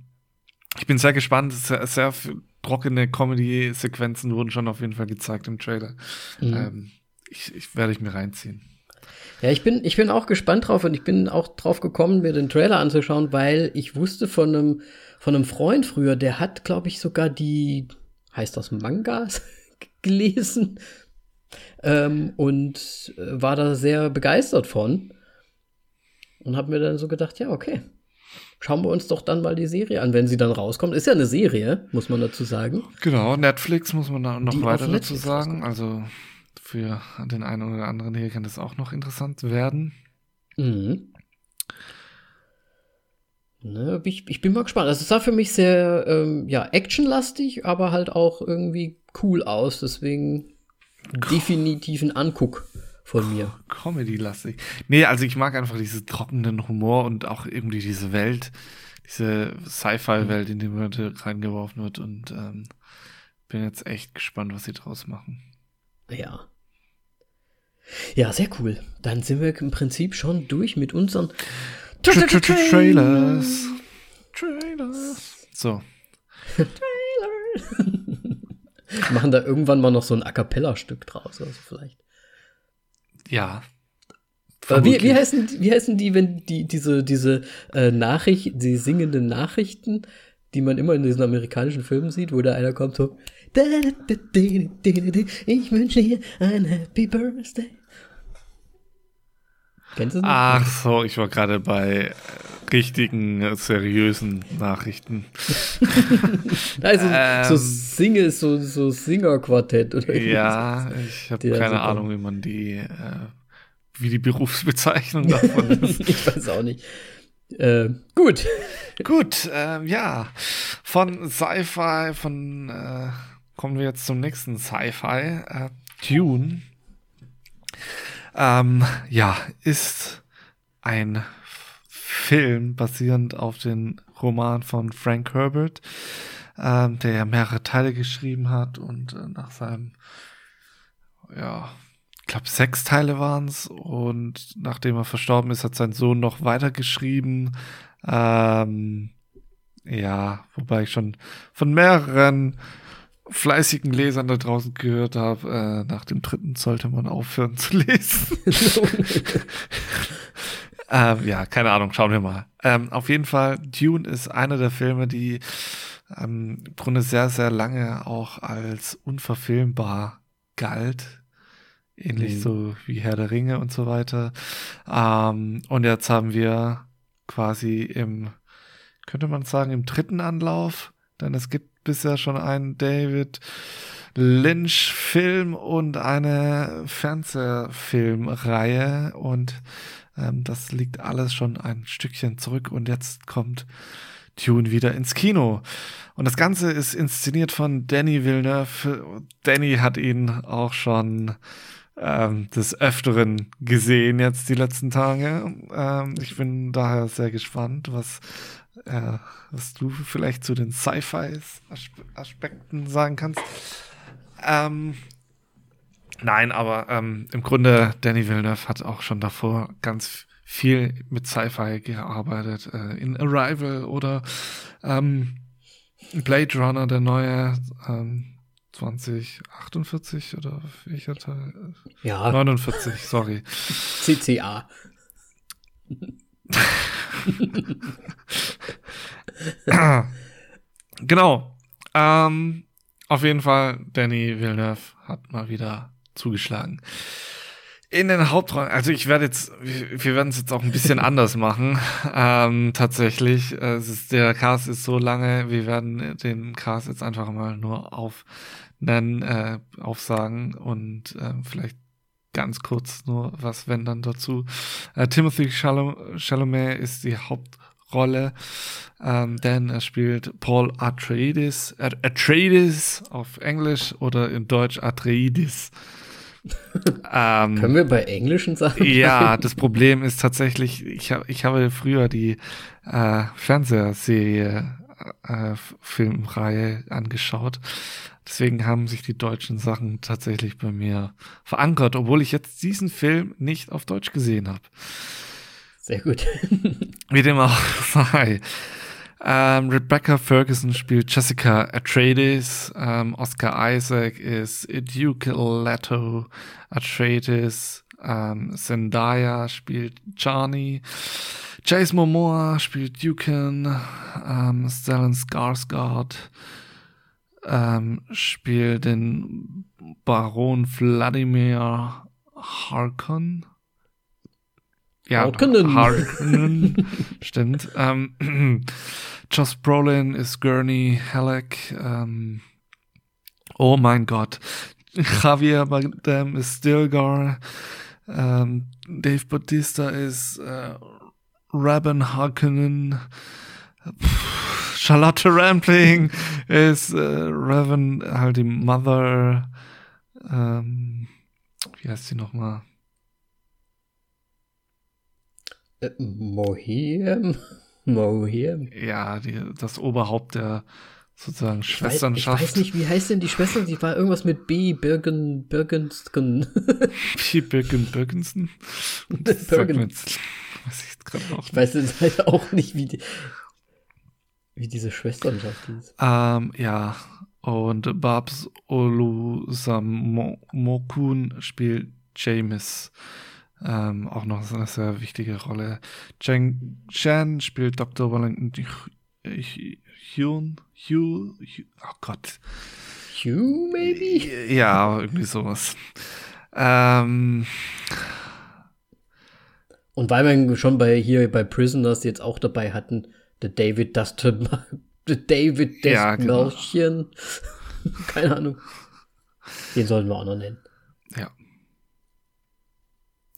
Speaker 2: ich bin sehr gespannt. Sehr, sehr trockene Comedy-Sequenzen wurden schon auf jeden Fall gezeigt im Trailer. Mhm. Ähm, ich, ich werde ich mir reinziehen.
Speaker 1: Ja, ich bin, ich bin auch gespannt drauf und ich bin auch drauf gekommen, mir den Trailer anzuschauen, weil ich wusste von einem, von einem Freund früher, der hat, glaube ich, sogar die, heißt das Mangas, gelesen ähm, und äh, war da sehr begeistert von und habe mir dann so gedacht, ja, okay, schauen wir uns doch dann mal die Serie an, wenn sie dann rauskommt. Ist ja eine Serie, muss man dazu sagen.
Speaker 2: Genau, Netflix muss man da noch die weiter dazu sagen. Also für den einen oder anderen hier kann das auch noch interessant werden. Mhm.
Speaker 1: Ne, ich, ich, bin mal gespannt. Also es sah für mich sehr ähm, ja, actionlastig, aber halt auch irgendwie cool aus. Deswegen definitiv ein Anguck von mir.
Speaker 2: Comedy-lastig. Nee, also ich mag einfach diesen trockenen Humor und auch irgendwie diese Welt, diese Sci-Fi-Welt, in die man reingeworfen wird und ähm, bin jetzt echt gespannt, was sie draus machen.
Speaker 1: Ja. Ja, sehr cool. Dann sind wir im Prinzip schon durch mit unseren
Speaker 2: Trailers. Trailers. So.
Speaker 1: Trailer. Machen da irgendwann mal noch so ein A Cappella-Stück draus, also vielleicht.
Speaker 2: Ja.
Speaker 1: wie, wie, heißen, wie heißen die, wenn die, diese, diese äh, Nachricht, die singenden Nachrichten, die man immer in diesen amerikanischen Filmen sieht, wo da einer kommt so, ich wünsche dir ein Happy Birthday.
Speaker 2: Kennst du das? Ach so, ich war gerade bei richtigen, seriösen Nachrichten.
Speaker 1: also ähm, so Single, so, so Singer-Quartett oder
Speaker 2: Ja, ich habe keine also Ahnung, wie man die, äh, wie die Berufsbezeichnung davon ist.
Speaker 1: ich weiß auch nicht. Äh, gut.
Speaker 2: Gut, äh, ja. Von Sci-Fi, von äh, kommen wir jetzt zum nächsten Sci-Fi. Äh, Dune. Ähm, ja, ist ein Film basierend auf den Roman von Frank Herbert, ähm, der ja mehrere Teile geschrieben hat und äh, nach seinem, ja, ich glaube sechs Teile waren es und nachdem er verstorben ist, hat sein Sohn noch weitergeschrieben. Ähm, ja, wobei ich schon von mehreren fleißigen Lesern da draußen gehört habe, äh, nach dem dritten sollte man aufhören zu lesen. ähm, ja, keine Ahnung, schauen wir mal. Ähm, auf jeden Fall, Dune ist einer der Filme, die ähm, im Grunde sehr, sehr lange auch als unverfilmbar galt. Ähnlich mhm. so wie Herr der Ringe und so weiter. Ähm, und jetzt haben wir quasi im, könnte man sagen, im dritten Anlauf, denn es gibt bisher schon einen David Lynch-Film und eine Fernsehfilmreihe und ähm, das liegt alles schon ein Stückchen zurück und jetzt kommt Tune wieder ins Kino. Und das Ganze ist inszeniert von Danny Villeneuve. Danny hat ihn auch schon ähm, des Öfteren gesehen jetzt die letzten Tage. Ähm, ich bin daher sehr gespannt, was, äh, was du vielleicht zu den Sci-Fi-Aspekten sagen kannst. Ähm, Nein, aber ähm, im Grunde, Danny Villeneuve hat auch schon davor ganz viel mit Sci-Fi gearbeitet. Äh, in Arrival oder ähm, Blade Runner, der neue ähm, 2048 oder welcher Teil?
Speaker 1: Ja.
Speaker 2: 49, sorry.
Speaker 1: CCA.
Speaker 2: genau. Ähm, auf jeden Fall, Danny Villeneuve hat mal wieder zugeschlagen. In den Hauptrollen, also ich werde jetzt, wir werden es jetzt auch ein bisschen anders machen. Ähm, tatsächlich, es ist, der Cast ist so lange, wir werden den Cast jetzt einfach mal nur aufnennen, äh, aufsagen und äh, vielleicht ganz kurz nur was, wenn dann dazu. Äh, Timothy Chalamet ist die Hauptrolle, ähm, denn er spielt Paul Atreides, Atreides auf Englisch oder in Deutsch Atreides
Speaker 1: ähm, Können wir bei englischen Sachen?
Speaker 2: Ja, das Problem ist tatsächlich, ich, hab, ich habe früher die äh, Fernsehserie äh, Filmreihe angeschaut. Deswegen haben sich die deutschen Sachen tatsächlich bei mir verankert, obwohl ich jetzt diesen Film nicht auf Deutsch gesehen habe.
Speaker 1: Sehr gut.
Speaker 2: Wie dem auch sei. Ähm, Rebecca Ferguson spielt Jessica Atreides. Ähm, Oscar Isaac ist Duke Leto Atreides. Ähm, Zendaya spielt Johnny. Jace Momoa spielt Dukin. Ähm, Stellan Skarsgård ähm, spielt den Baron Vladimir Harkon.
Speaker 1: Ja, Harkonnen.
Speaker 2: Harkonnen. stimmt. Ähm, Josh Brolin ist Gurney Halleck. Ähm, oh mein Gott. Javier Bardem ist Stilgar. Ähm, Dave Bautista ist äh, Rabin Harkonnen. Charlotte Rampling ist äh, Raven, halt die Mother. Ähm, wie heißt sie nochmal?
Speaker 1: Äh, Mohiam? Mohiam?
Speaker 2: Ja, die, das Oberhaupt der sozusagen ich Schwesternschaft.
Speaker 1: Weiß, ich weiß nicht, wie heißt denn die Schwester? Die war irgendwas mit B, Birgen, Birgensken.
Speaker 2: B, Birgen, Birgensen?
Speaker 1: Birgen. Weiß ich, gerade auch ich weiß jetzt leider auch nicht, wie die, wie diese Schwesternschaft hieß.
Speaker 2: Ähm, ja. Und Babs Olusamokun spielt James. Ähm, auch noch eine sehr wichtige Rolle. Cheng Shan spielt Dr. Wellington Hyun. Hugh, Hugh, oh Gott.
Speaker 1: Hugh, maybe?
Speaker 2: Ja, irgendwie sowas. Ähm.
Speaker 1: Und weil wir schon bei hier bei Prisoners jetzt auch dabei hatten, der David Dustin, der David
Speaker 2: ja, genau.
Speaker 1: Keine Ahnung. Den sollten wir auch noch nennen.
Speaker 2: Ja.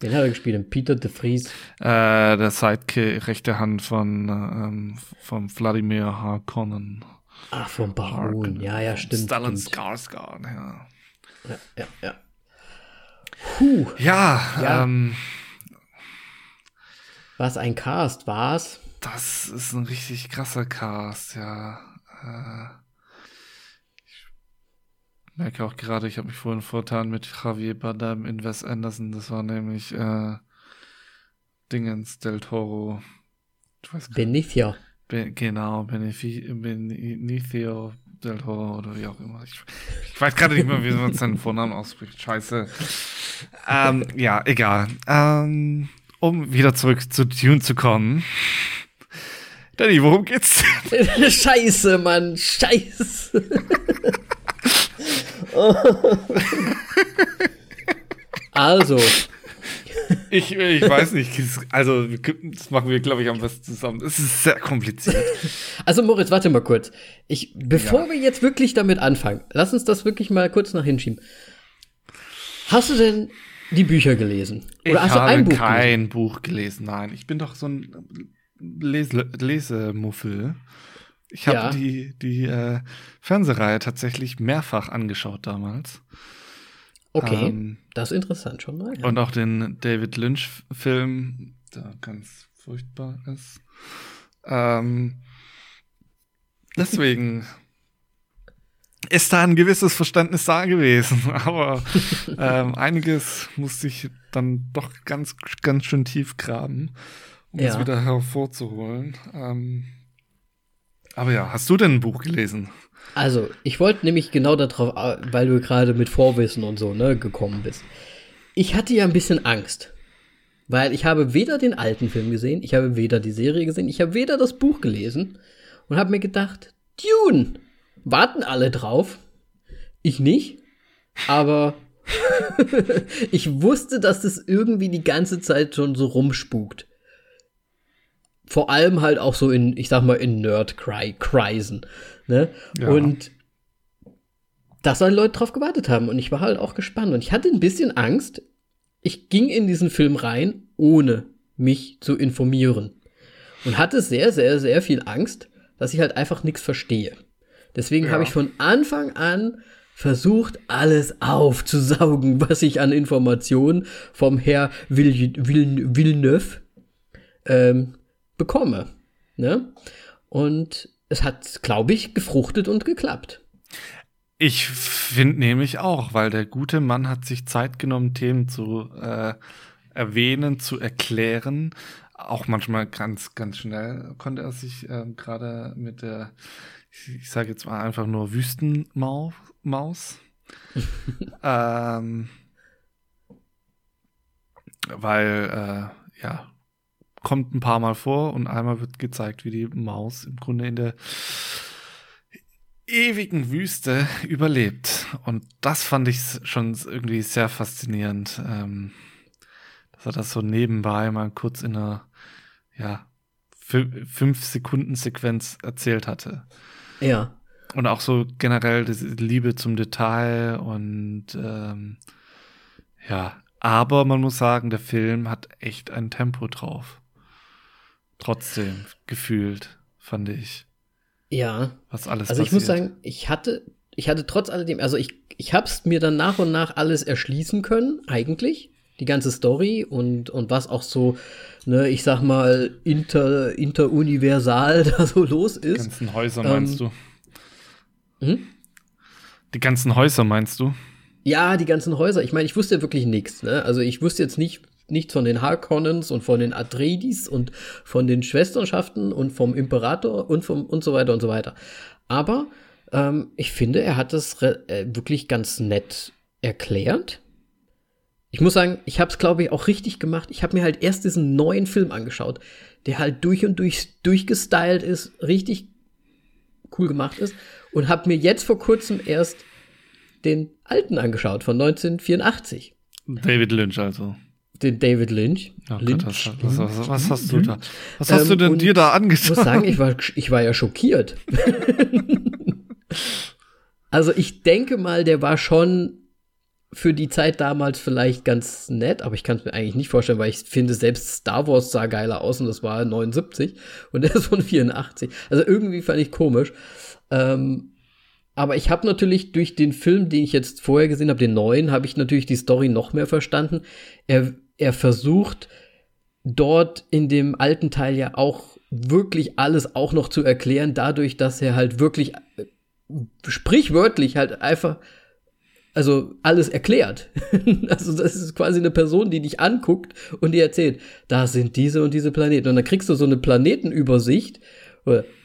Speaker 1: Den hat er gespielt, Peter de Vries.
Speaker 2: Äh, der Sidekick, rechte Hand von, ähm, von Vladimir Harkonnen.
Speaker 1: Ach, vom Baron. Ja, ja, stimmt.
Speaker 2: Stellan Skarsgård, ja.
Speaker 1: Ja, ja, ja.
Speaker 2: Puh. Ja, ja. Ähm,
Speaker 1: was ein Cast war's?
Speaker 2: Das ist ein richtig krasser Cast, ja. Äh, merke auch gerade, ich habe mich vorhin vortan mit Javier Bardem in Wes Anderson. Das war nämlich äh, Dingens del Toro.
Speaker 1: Benicio.
Speaker 2: Be genau, Benefi Benicio del Toro oder wie auch immer. Ich, ich weiß gerade nicht mehr, wie man seinen Vornamen ausspricht. Scheiße. ähm, ja, egal. Ähm, um wieder zurück zu Dune zu kommen. Danny, worum geht's?
Speaker 1: Scheiße, Mann, scheiße. also.
Speaker 2: Ich, ich weiß nicht, also das machen wir, glaube ich, am besten zusammen. Es ist sehr kompliziert.
Speaker 1: Also Moritz, warte mal kurz. Ich, bevor ja. wir jetzt wirklich damit anfangen, lass uns das wirklich mal kurz nach hinschieben. Hast du denn die Bücher gelesen?
Speaker 2: Oder ich hast habe du ein Buch kein gelesen? Buch gelesen, nein. Ich bin doch so ein Lese Lesemuffel. Ich habe ja. die, die äh, Fernsehreihe tatsächlich mehrfach angeschaut damals.
Speaker 1: Okay, ähm, das ist interessant schon mal.
Speaker 2: Ja. Und auch den David Lynch-Film, der ganz furchtbar ist. Ähm, deswegen ist da ein gewisses Verständnis da gewesen, aber ähm, einiges musste ich dann doch ganz, ganz schön tief graben um ja. es wieder hervorzuholen. Ähm, aber ja, hast du denn ein Buch gelesen?
Speaker 1: Also, ich wollte nämlich genau darauf, äh, weil du gerade mit Vorwissen und so, ne, gekommen bist. Ich hatte ja ein bisschen Angst. Weil ich habe weder den alten Film gesehen, ich habe weder die Serie gesehen, ich habe weder das Buch gelesen und habe mir gedacht, Dune, warten alle drauf. Ich nicht, aber ich wusste, dass das irgendwie die ganze Zeit schon so rumspukt vor allem halt auch so in, ich sag mal, in Nerd-Kreisen. Ne? Ja. Und dass halt Leute drauf gewartet haben. Und ich war halt auch gespannt. Und ich hatte ein bisschen Angst. Ich ging in diesen Film rein, ohne mich zu informieren. Und hatte sehr, sehr, sehr viel Angst, dass ich halt einfach nichts verstehe. Deswegen ja. habe ich von Anfang an versucht alles aufzusaugen, was ich an Informationen vom Herr Villeneuve ähm, bekomme. Ne? Und es hat, glaube ich, gefruchtet und geklappt.
Speaker 2: Ich finde nämlich auch, weil der gute Mann hat sich Zeit genommen, Themen zu äh, erwähnen, zu erklären. Auch manchmal ganz, ganz schnell konnte er sich äh, gerade mit der, ich, ich sage jetzt mal einfach nur Wüstenmaus, ähm, weil, äh, ja, kommt ein paar Mal vor und einmal wird gezeigt, wie die Maus im Grunde in der ewigen Wüste überlebt. Und das fand ich schon irgendwie sehr faszinierend, ähm, dass er das so nebenbei mal kurz in einer, ja, fünf Sekunden Sequenz erzählt hatte.
Speaker 1: Ja.
Speaker 2: Und auch so generell die Liebe zum Detail und ähm, ja, aber man muss sagen, der Film hat echt ein Tempo drauf. Trotzdem gefühlt, fand ich.
Speaker 1: Ja.
Speaker 2: Was alles
Speaker 1: Also ich muss sagen, ich hatte, ich hatte trotz alledem, also ich, ich hab's mir dann nach und nach alles erschließen können, eigentlich. Die ganze Story und, und was auch so, ne, ich sag mal, inter, interuniversal da so los ist.
Speaker 2: Die ganzen Häuser meinst ähm, du? Hm? Die ganzen Häuser meinst du?
Speaker 1: Ja, die ganzen Häuser. Ich meine, ich wusste ja wirklich nichts. Ne? Also ich wusste jetzt nicht, nichts von den Harkonnens und von den Atreides und von den Schwesternschaften und vom Imperator und vom und so weiter und so weiter. Aber ähm, ich finde, er hat es äh, wirklich ganz nett erklärt. Ich muss sagen, ich habe es glaube ich auch richtig gemacht. Ich habe mir halt erst diesen neuen Film angeschaut, der halt durch und durch durchgestylt ist, richtig cool gemacht ist und habe mir jetzt vor kurzem erst den alten angeschaut von 1984.
Speaker 2: David Lynch also
Speaker 1: den David Lynch.
Speaker 2: Oh Lynch. Gott, was, was, was, hast du da? Was hast ähm, du denn dir da angeschaut?
Speaker 1: Ich muss sagen, ich war, ich war ja schockiert. also ich denke mal, der war schon für die Zeit damals vielleicht ganz nett, aber ich kann es mir eigentlich nicht vorstellen, weil ich finde, selbst Star Wars sah geiler aus und das war 79 und der ist von 84. Also irgendwie fand ich komisch. Ähm, aber ich habe natürlich durch den Film, den ich jetzt vorher gesehen habe, den neuen, habe ich natürlich die Story noch mehr verstanden. Er er versucht dort in dem alten Teil ja auch wirklich alles auch noch zu erklären, dadurch, dass er halt wirklich äh, sprichwörtlich halt einfach also alles erklärt. also das ist quasi eine Person, die dich anguckt und dir erzählt, da sind diese und diese Planeten. Und dann kriegst du so eine Planetenübersicht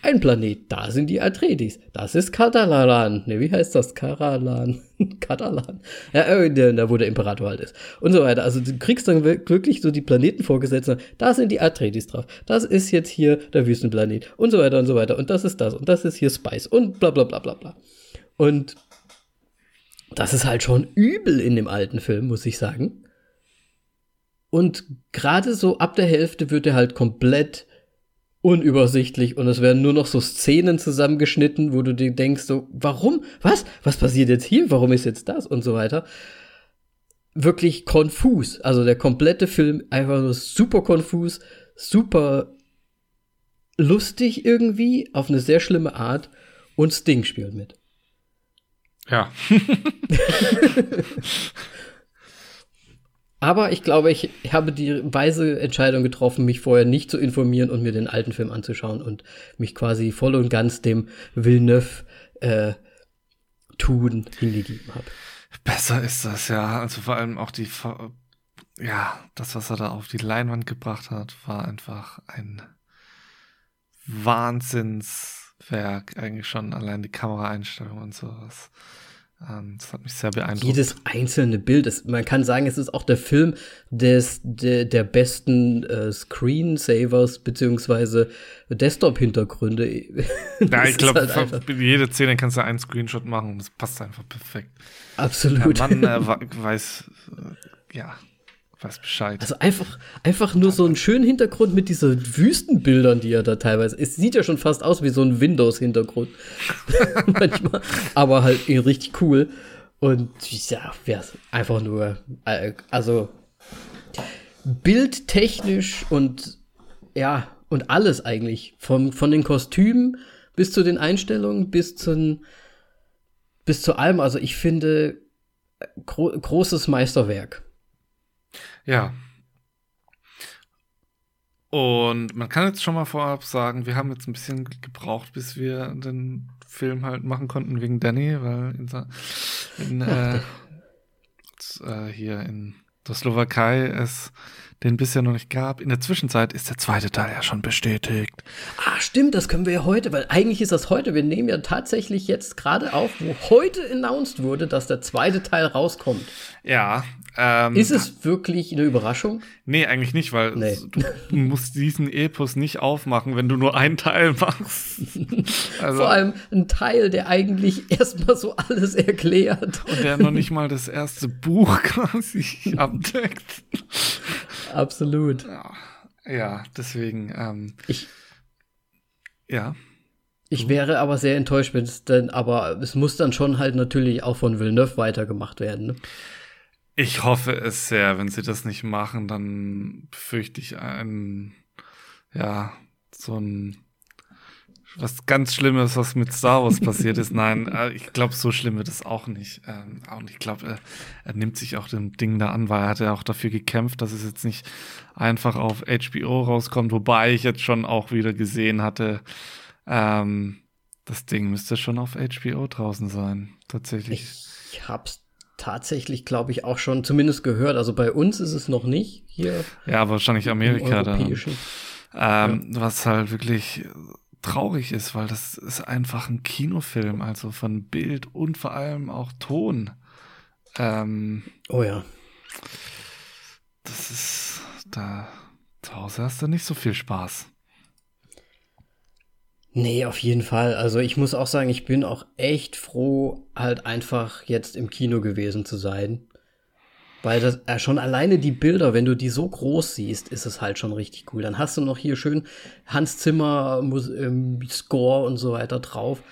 Speaker 1: ein Planet, da sind die Atreides. Das ist Katalan. Ne, wie heißt das? Karalan. Katalan. Ja, äh, da wo der Imperator halt ist. Und so weiter. Also du kriegst dann wirklich so die Planeten vorgesetzt. Da sind die Atreides drauf. Das ist jetzt hier der Wüstenplanet. Und so weiter und so weiter. Und das ist das. Und das ist hier Spice. Und bla bla bla bla bla. Und das ist halt schon übel in dem alten Film, muss ich sagen. Und gerade so ab der Hälfte wird er halt komplett unübersichtlich und es werden nur noch so Szenen zusammengeschnitten, wo du dir denkst, so, warum? Was? Was passiert jetzt hier? Warum ist jetzt das? Und so weiter. Wirklich konfus. Also der komplette Film einfach nur super konfus, super lustig irgendwie, auf eine sehr schlimme Art und Sting spielt mit.
Speaker 2: Ja.
Speaker 1: Aber ich glaube, ich habe die weise Entscheidung getroffen, mich vorher nicht zu informieren und mir den alten Film anzuschauen und mich quasi voll und ganz dem Villeneuve äh, tun hingegeben habe.
Speaker 2: Besser ist das, ja. Also vor allem auch die, ja, das, was er da auf die Leinwand gebracht hat, war einfach ein Wahnsinnswerk. Eigentlich schon allein die Kameraeinstellung und sowas. Ähm, das hat mich sehr beeindruckt.
Speaker 1: Jedes einzelne Bild ist, man kann sagen, es ist auch der Film des, der, der besten äh, Screensavers beziehungsweise Desktop-Hintergründe.
Speaker 2: ja, ich glaube, halt jede Szene kannst du einen Screenshot machen und das passt einfach perfekt.
Speaker 1: Absolut.
Speaker 2: Der Mann äh, weiß, äh, ja, weiß Bescheid.
Speaker 1: Also einfach, einfach nur so einen schönen Hintergrund mit diesen Wüstenbildern, die er da teilweise. Es sieht ja schon fast aus wie so ein Windows-Hintergrund. Manchmal. Aber halt richtig cool. Und ja, wäre einfach nur, äh, also bildtechnisch und ja, und alles eigentlich. Vom, von den Kostümen bis zu den Einstellungen, bis zu den bis zu allem, also ich finde, gro großes Meisterwerk.
Speaker 2: Ja. Und man kann jetzt schon mal vorab sagen, wir haben jetzt ein bisschen gebraucht, bis wir den Film halt machen konnten wegen Danny, weil in, in äh, äh, hier in der Slowakei es den bisher noch nicht gab. In der Zwischenzeit ist der zweite Teil ja schon bestätigt.
Speaker 1: Ah, stimmt, das können wir ja heute, weil eigentlich ist das heute. Wir nehmen ja tatsächlich jetzt gerade auf, wo heute announced wurde, dass der zweite Teil rauskommt.
Speaker 2: Ja,
Speaker 1: ähm, ist es wirklich eine Überraschung?
Speaker 2: Nee, eigentlich nicht, weil nee. du musst diesen Epos nicht aufmachen, wenn du nur einen Teil machst.
Speaker 1: Also, Vor allem ein Teil, der eigentlich erstmal so alles erklärt.
Speaker 2: Und der noch nicht mal das erste Buch quasi abdeckt.
Speaker 1: Absolut.
Speaker 2: Ja, ja deswegen. Ähm,
Speaker 1: ich,
Speaker 2: ja.
Speaker 1: Ich wäre aber sehr enttäuscht, wenn es denn, aber es muss dann schon halt natürlich auch von Villeneuve weitergemacht werden. Ne?
Speaker 2: Ich hoffe es sehr. Wenn sie das nicht machen, dann befürchte ich ein, ja, so ein, was ganz Schlimmes, was mit Star Wars passiert ist. Nein, äh, ich glaube, so schlimm wird es auch nicht. Ähm, und ich glaube, er, er, nimmt sich auch dem Ding da an, weil er hat ja auch dafür gekämpft, dass es jetzt nicht einfach auf HBO rauskommt. Wobei ich jetzt schon auch wieder gesehen hatte, ähm, das Ding müsste schon auf HBO draußen sein. Tatsächlich.
Speaker 1: Ich hab's tatsächlich, glaube ich, auch schon zumindest gehört. Also bei uns ist es noch nicht hier.
Speaker 2: Ja, wahrscheinlich Amerika dann. Ähm, ja. Was halt wirklich traurig ist, weil das ist einfach ein Kinofilm, also von Bild und vor allem auch Ton. Ähm,
Speaker 1: oh ja.
Speaker 2: Das ist da zu Hause hast du nicht so viel Spaß.
Speaker 1: Nee, auf jeden Fall. Also ich muss auch sagen, ich bin auch echt froh, halt einfach jetzt im Kino gewesen zu sein. Weil das äh, schon alleine die Bilder, wenn du die so groß siehst, ist es halt schon richtig cool. Dann hast du noch hier schön Hans Zimmer Mus ähm, Score und so weiter drauf.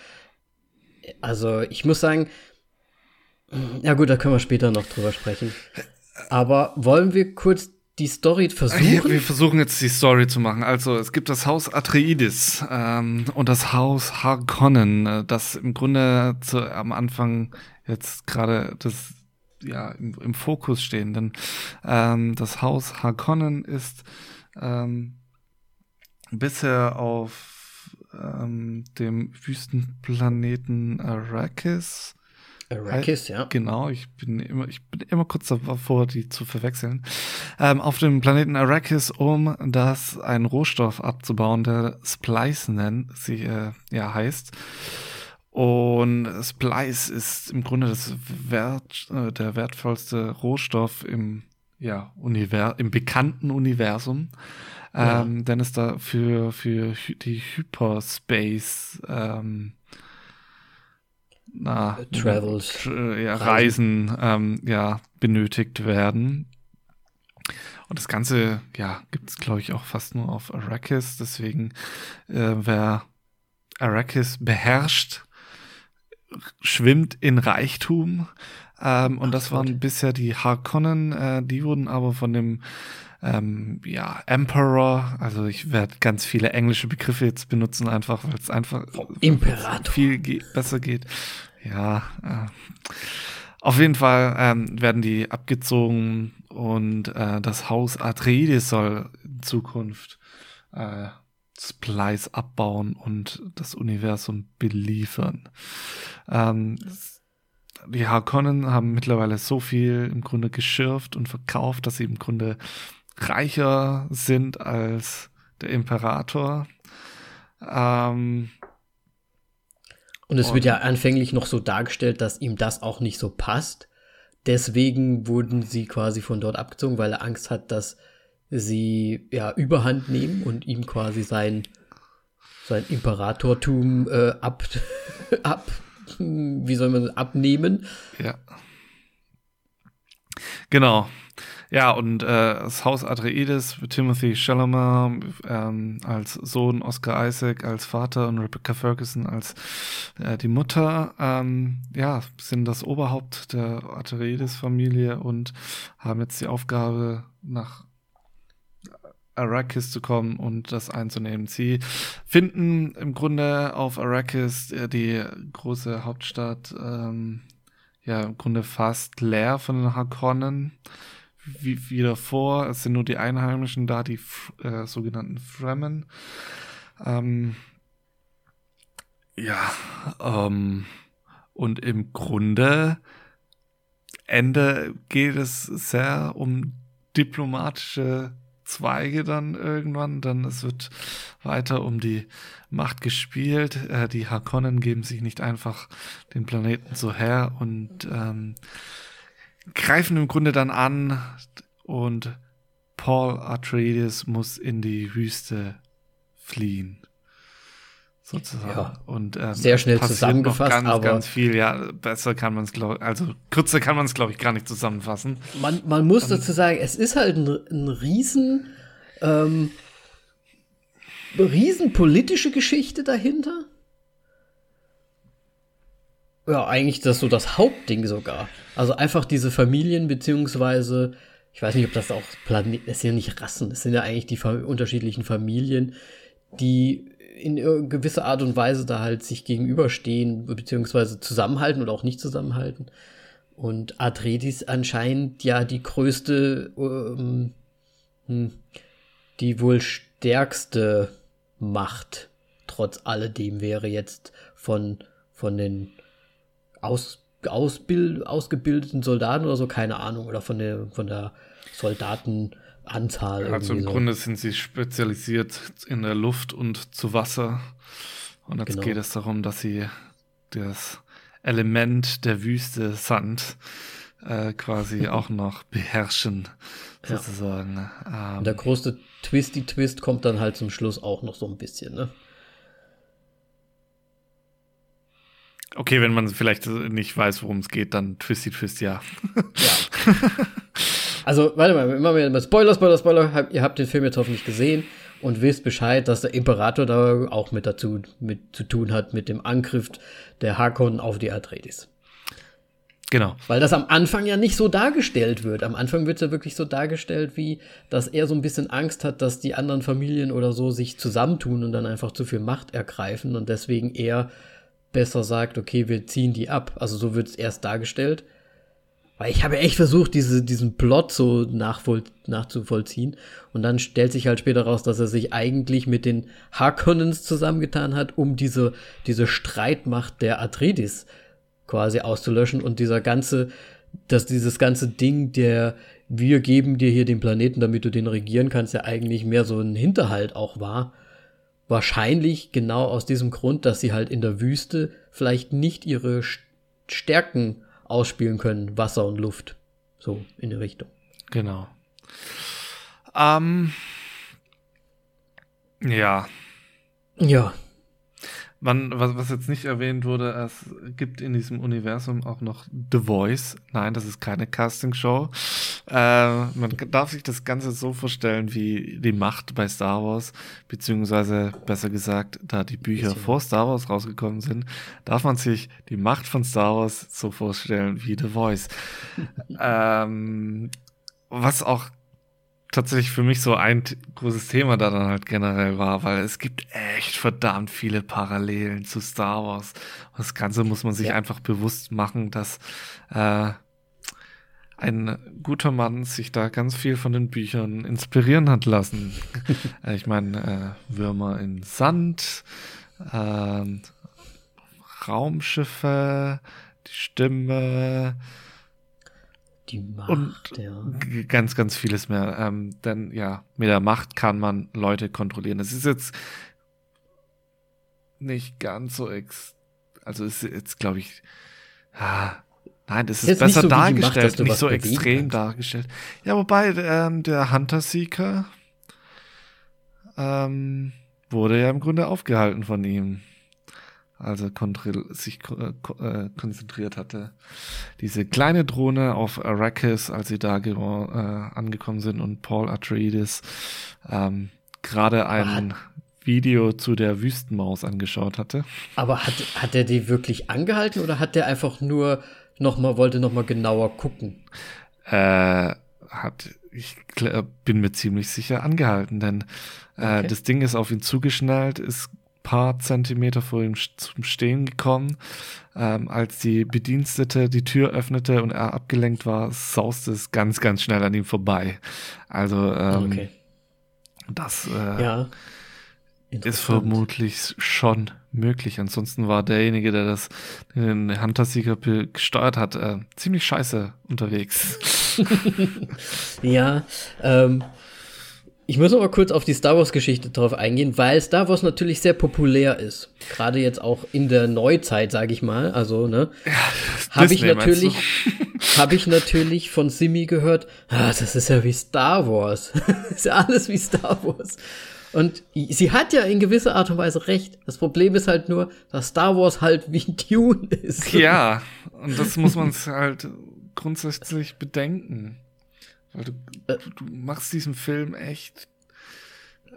Speaker 1: Also ich muss sagen, ja gut, da können wir später noch drüber sprechen. Aber wollen wir kurz die Story versuchen?
Speaker 2: Wir versuchen jetzt die Story zu machen. Also es gibt das Haus Atreides ähm, und das Haus Harkonnen, äh, das im Grunde zu, am Anfang jetzt gerade das ja im, im, Fokus stehen. Denn ähm, das Haus Harkonnen ist ähm, bisher auf ähm, dem Wüstenplaneten Arrakis
Speaker 1: Arrakis, ja.
Speaker 2: Genau, ich bin immer, ich bin immer kurz davor, die zu verwechseln. Ähm, auf dem Planeten Arrakis, um das einen Rohstoff abzubauen, der Splice nennt, sie äh, ja heißt. Und Splice ist im Grunde das Wert, äh, der wertvollste Rohstoff im ja, Univers im bekannten Universum. Ja. Ähm, denn es da für, für die Hyperspace ähm, na,
Speaker 1: äh, Travels.
Speaker 2: ja, Reisen, Reisen ähm, ja, benötigt werden. Und das Ganze, ja, gibt es, glaube ich, auch fast nur auf Arrakis. Deswegen, äh, wer Arrakis beherrscht, schwimmt in Reichtum. Ähm, und Ach, das waren Gott. bisher die Harkonnen. Äh, die wurden aber von dem ähm, ja, Emperor, also ich werde ganz viele englische Begriffe jetzt benutzen, einfach weil es einfach
Speaker 1: Imperator.
Speaker 2: viel ge besser geht. Ja, äh, auf jeden Fall ähm, werden die abgezogen und äh, das Haus Atreides soll in Zukunft äh, Splice abbauen und das Universum beliefern. Ähm, die Harkonnen haben mittlerweile so viel im Grunde geschürft und verkauft, dass sie im Grunde reicher sind als der Imperator. Ähm,
Speaker 1: und es wird ja anfänglich noch so dargestellt, dass ihm das auch nicht so passt. Deswegen wurden sie quasi von dort abgezogen, weil er Angst hat, dass sie ja Überhand nehmen und ihm quasi sein, sein Imperatortum äh, ab, ab, wie soll man abnehmen.
Speaker 2: Ja. Genau. Ja, und äh, das Haus Atreides, Timothy Chalamet ähm, als Sohn, Oscar Isaac als Vater und Rebecca Ferguson als äh, die Mutter, ähm, ja, sind das Oberhaupt der Atreides-Familie und haben jetzt die Aufgabe, nach Arrakis zu kommen und das einzunehmen. Sie finden im Grunde auf Arrakis äh, die große Hauptstadt ähm, ja im Grunde fast leer von den Harkonnen. Wie, wie davor, es sind nur die Einheimischen da, die äh, sogenannten Fremen. Ähm, ja, ähm, und im Grunde Ende geht es sehr um diplomatische Zweige dann irgendwann. Dann es wird weiter um die Macht gespielt. Äh, die Harkonnen geben sich nicht einfach den Planeten so her und ähm, greifen im Grunde dann an und Paul Atreides muss in die Wüste fliehen sozusagen. Ja,
Speaker 1: und ähm, sehr schnell zusammengefasst,
Speaker 2: ganz,
Speaker 1: aber
Speaker 2: ganz viel. Ja, besser kann man es glaube, also kürzer kann man es glaube ich gar nicht zusammenfassen.
Speaker 1: Man, man muss um, dazu sagen, es ist halt ein, ein riesen, ähm, riesen politische Geschichte dahinter. Ja, eigentlich das so das Hauptding sogar. Also einfach diese Familien beziehungsweise ich weiß nicht, ob das auch Planeten, es sind ja nicht Rassen, es sind ja eigentlich die unterschiedlichen Familien, die in gewisser Art und Weise da halt sich gegenüberstehen, beziehungsweise zusammenhalten oder auch nicht zusammenhalten. Und Atreides anscheinend ja die größte, ähm, hm, die wohl stärkste Macht trotz alledem wäre jetzt von, von den aus, ausbild, ausgebildeten Soldaten oder so, keine Ahnung, oder von der, von der Soldaten, Anzahl.
Speaker 2: Also im so. Grunde sind sie spezialisiert in der Luft und zu Wasser. Und jetzt genau. geht es darum, dass sie das Element der Wüste Sand äh, quasi auch noch beherrschen, sozusagen.
Speaker 1: Ja. Ähm, der große Twisty-Twist kommt dann halt zum Schluss auch noch so ein bisschen, ne?
Speaker 2: Okay, wenn man vielleicht nicht weiß, worum es geht, dann Twisty Twist, ja. Ja.
Speaker 1: Also, warte mal, immer mehr Spoiler, Spoiler, Spoiler. Ihr habt den Film jetzt hoffentlich gesehen und wisst Bescheid, dass der Imperator da auch mit dazu mit zu tun hat mit dem Angriff der Harkonnen auf die Atreides.
Speaker 2: Genau.
Speaker 1: Weil das am Anfang ja nicht so dargestellt wird. Am Anfang wird es ja wirklich so dargestellt, wie, dass er so ein bisschen Angst hat, dass die anderen Familien oder so sich zusammentun und dann einfach zu viel Macht ergreifen und deswegen er besser sagt, okay, wir ziehen die ab. Also so wird es erst dargestellt. Weil ich habe echt versucht, diese, diesen Plot so nachvoll, nachzuvollziehen. Und dann stellt sich halt später raus, dass er sich eigentlich mit den Harkonnens zusammengetan hat, um diese, diese Streitmacht der Atreides quasi auszulöschen. Und dieser ganze, dass dieses ganze Ding, der wir geben dir hier den Planeten, damit du den regieren kannst, ja eigentlich mehr so ein Hinterhalt auch war. Wahrscheinlich genau aus diesem Grund, dass sie halt in der Wüste vielleicht nicht ihre Stärken ausspielen können, Wasser und Luft. So in die Richtung.
Speaker 2: Genau. Ähm, ja.
Speaker 1: Ja.
Speaker 2: Man, was, was jetzt nicht erwähnt wurde, es gibt in diesem Universum auch noch The Voice. Nein, das ist keine Castingshow. Äh, man darf sich das Ganze so vorstellen wie die Macht bei Star Wars, beziehungsweise besser gesagt, da die Bücher vor Star Wars rausgekommen sind, darf man sich die Macht von Star Wars so vorstellen wie The Voice. ähm, was auch tatsächlich für mich so ein großes Thema da dann halt generell war, weil es gibt echt verdammt viele Parallelen zu Star Wars. Und das Ganze muss man sich ja. einfach bewusst machen, dass äh, ein guter Mann sich da ganz viel von den Büchern inspirieren hat lassen. Äh, ich meine, äh, Würmer in Sand, äh, Raumschiffe, die Stimme,
Speaker 1: die Macht,
Speaker 2: und ja. ganz, ganz vieles mehr. Ähm, denn ja, mit der Macht kann man Leute kontrollieren. Es ist jetzt nicht ganz so ex. Also ist jetzt, glaube ich, ah, nein, das ist, ist besser so dargestellt, Macht, nicht so extrem dargestellt. Ja, wobei ähm, der Hunter Seeker ähm, wurde ja im Grunde aufgehalten von ihm also sich äh, äh, konzentriert hatte. Diese kleine Drohne auf Arrakis, als sie da äh, angekommen sind und Paul Atreides ähm, gerade ein hat, Video zu der Wüstenmaus angeschaut hatte.
Speaker 1: Aber hat, hat er die wirklich angehalten oder hat der einfach nur noch mal, wollte noch mal genauer gucken?
Speaker 2: Äh, hat ich bin mir ziemlich sicher angehalten, denn äh, okay. das Ding ist auf ihn zugeschnallt, ist paar Zentimeter vor ihm zum Stehen gekommen. Ähm, als die Bedienstete die Tür öffnete und er abgelenkt war, sauste es ganz, ganz schnell an ihm vorbei. Also ähm, okay. das äh, ja. ist vermutlich schon möglich. Ansonsten war derjenige, der das den Hunter-Sieger gesteuert hat, äh, ziemlich scheiße unterwegs.
Speaker 1: ja, ähm, ich muss mal kurz auf die Star Wars-Geschichte drauf eingehen, weil Star Wars natürlich sehr populär ist. Gerade jetzt auch in der Neuzeit, sage ich mal. Also, ne? Ja, habe ich natürlich, habe ich natürlich von Simi gehört. Ah, das ist ja wie Star Wars. das ist ja alles wie Star Wars. Und sie hat ja in gewisser Art und Weise recht. Das Problem ist halt nur, dass Star Wars halt wie Dune ist.
Speaker 2: Ja, und das muss man halt grundsätzlich bedenken. Weil du, äh, du machst diesen Film echt.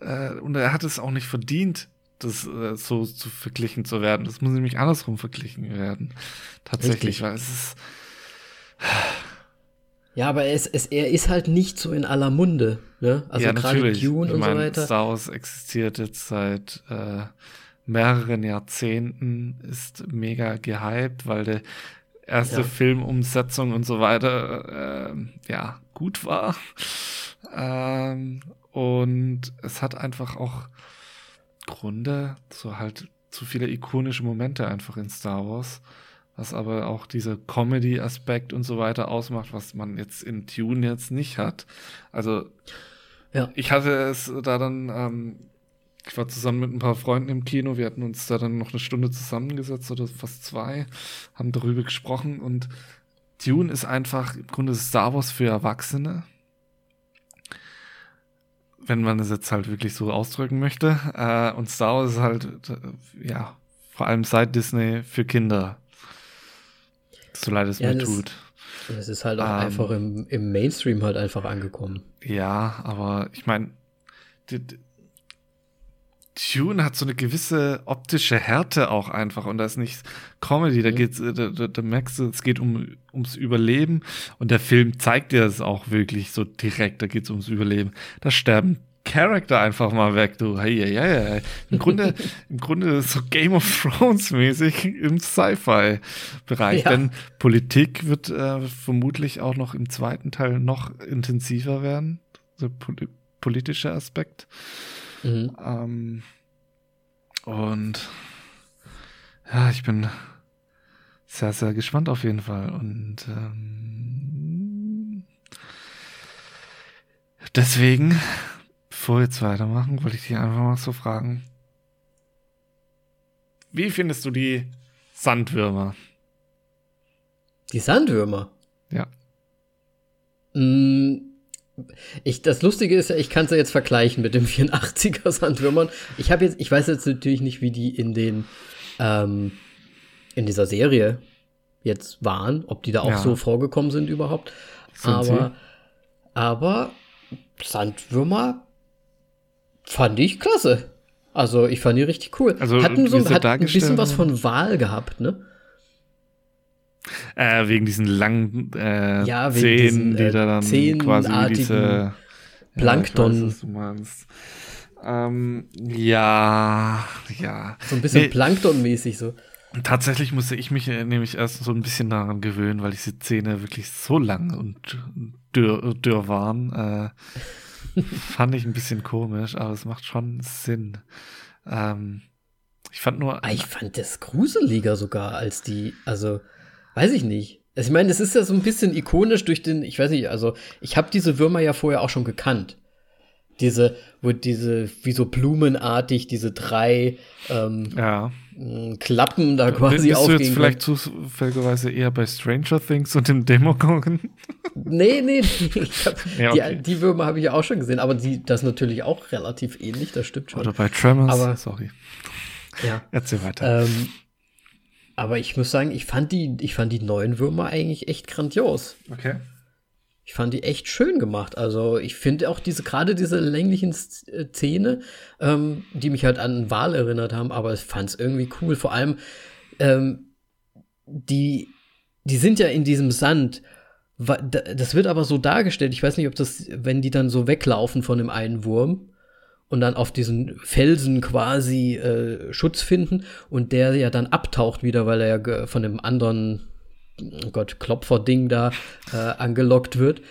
Speaker 2: Äh, und er hat es auch nicht verdient, das äh, so zu verglichen zu werden. Das muss nämlich andersrum verglichen werden. Tatsächlich, Richtig. weil es ist.
Speaker 1: Ja, aber es, es, er ist halt nicht so in aller Munde. Ne?
Speaker 2: Also ja, gerade Dune ich und mein, so weiter. Star Wars existiert jetzt seit äh, mehreren Jahrzehnten, ist mega gehypt, weil der erste ja. Filmumsetzung und so weiter äh, ja gut war. Ähm, und es hat einfach auch Gründe, so halt zu viele ikonische Momente einfach in Star Wars, was aber auch dieser Comedy-Aspekt und so weiter ausmacht, was man jetzt in Tune jetzt nicht hat. Also ja. ich hatte es da dann ähm, ich war zusammen mit ein paar Freunden im Kino. Wir hatten uns da dann noch eine Stunde zusammengesetzt oder fast zwei, haben darüber gesprochen und Dune ist einfach im Grunde Star Wars für Erwachsene. Wenn man es jetzt halt wirklich so ausdrücken möchte. Äh, und Star Wars ist halt, äh, ja, vor allem seit Disney für Kinder. So leid es ja, mir tut.
Speaker 1: Es ist halt auch ähm, einfach im, im Mainstream halt einfach angekommen.
Speaker 2: Ja, aber ich meine, Tune hat so eine gewisse optische Härte auch einfach und da ist nicht Comedy, da mhm. geht's, da, da, da, merkst du, es geht um, ums Überleben und der Film zeigt dir das auch wirklich so direkt, da geht's ums Überleben. Da sterben Charakter einfach mal weg, du. Hey, hey, hey, hey. Im Grunde, im Grunde so Game of Thrones mäßig im Sci-Fi-Bereich. Ja. Denn Politik wird äh, vermutlich auch noch im zweiten Teil noch intensiver werden. So poli politischer Aspekt. Mhm. Ähm, und ja, ich bin sehr, sehr gespannt auf jeden Fall. Und ähm, deswegen, bevor wir jetzt weitermachen, wollte ich dich einfach mal so fragen. Wie findest du die Sandwürmer?
Speaker 1: Die Sandwürmer?
Speaker 2: Ja.
Speaker 1: Mm, ich, das Lustige ist ja, ich kann es ja jetzt vergleichen mit dem 84er Sandwürmern. Ich habe jetzt, ich weiß jetzt natürlich nicht, wie die in den, ähm, in dieser Serie jetzt waren, ob die da auch ja. so vorgekommen sind überhaupt. Sind aber, sie? aber Sandwürmer fand ich klasse. Also ich fand die richtig cool. Also, hatten so hat ein bisschen was von Wahl gehabt, ne?
Speaker 2: Äh, wegen diesen langen äh, ja, Zähnen, diesen, die äh, da dann quasi diese
Speaker 1: Plankton.
Speaker 2: Ja, weiß, du meinst. Ähm, ja, ja.
Speaker 1: So ein bisschen nee, Plankton-mäßig so.
Speaker 2: Tatsächlich musste ich mich äh, nämlich erst so ein bisschen daran gewöhnen, weil diese Zähne wirklich so lang und dürr, dürr waren. Äh, fand ich ein bisschen komisch, aber es macht schon Sinn. Ähm, ich fand nur.
Speaker 1: Ah, ich fand das gruseliger sogar als die, also Weiß ich nicht. Also ich meine, das ist ja so ein bisschen ikonisch durch den, ich weiß nicht, also ich habe diese Würmer ja vorher auch schon gekannt. Diese, wo diese, wie so blumenartig, diese drei ähm, ja. Klappen da quasi
Speaker 2: Bist du jetzt vielleicht zufälligerweise eher bei Stranger Things und dem Demogorgon?
Speaker 1: Nee, nee, nee. Hab, ja, okay. die, die Würmer habe ich ja auch schon gesehen, aber die, das ist natürlich auch relativ ähnlich, das stimmt schon.
Speaker 2: Oder bei Tremors, aber, sorry.
Speaker 1: Ja.
Speaker 2: Erzähl weiter.
Speaker 1: Ähm, aber ich muss sagen, ich fand die, ich fand die neuen Würmer eigentlich echt grandios.
Speaker 2: Okay.
Speaker 1: Ich fand die echt schön gemacht. Also ich finde auch diese, gerade diese länglichen äh, Zähne, ähm, die mich halt an einen Wal erinnert haben, aber ich fand es irgendwie cool. Vor allem, ähm, die, die sind ja in diesem Sand, Das wird aber so dargestellt, ich weiß nicht, ob das, wenn die dann so weglaufen von dem einen Wurm und dann auf diesen Felsen quasi äh, Schutz finden und der ja dann abtaucht wieder, weil er ja von dem anderen, oh Gott, Klopfer-Ding da äh, angelockt wird,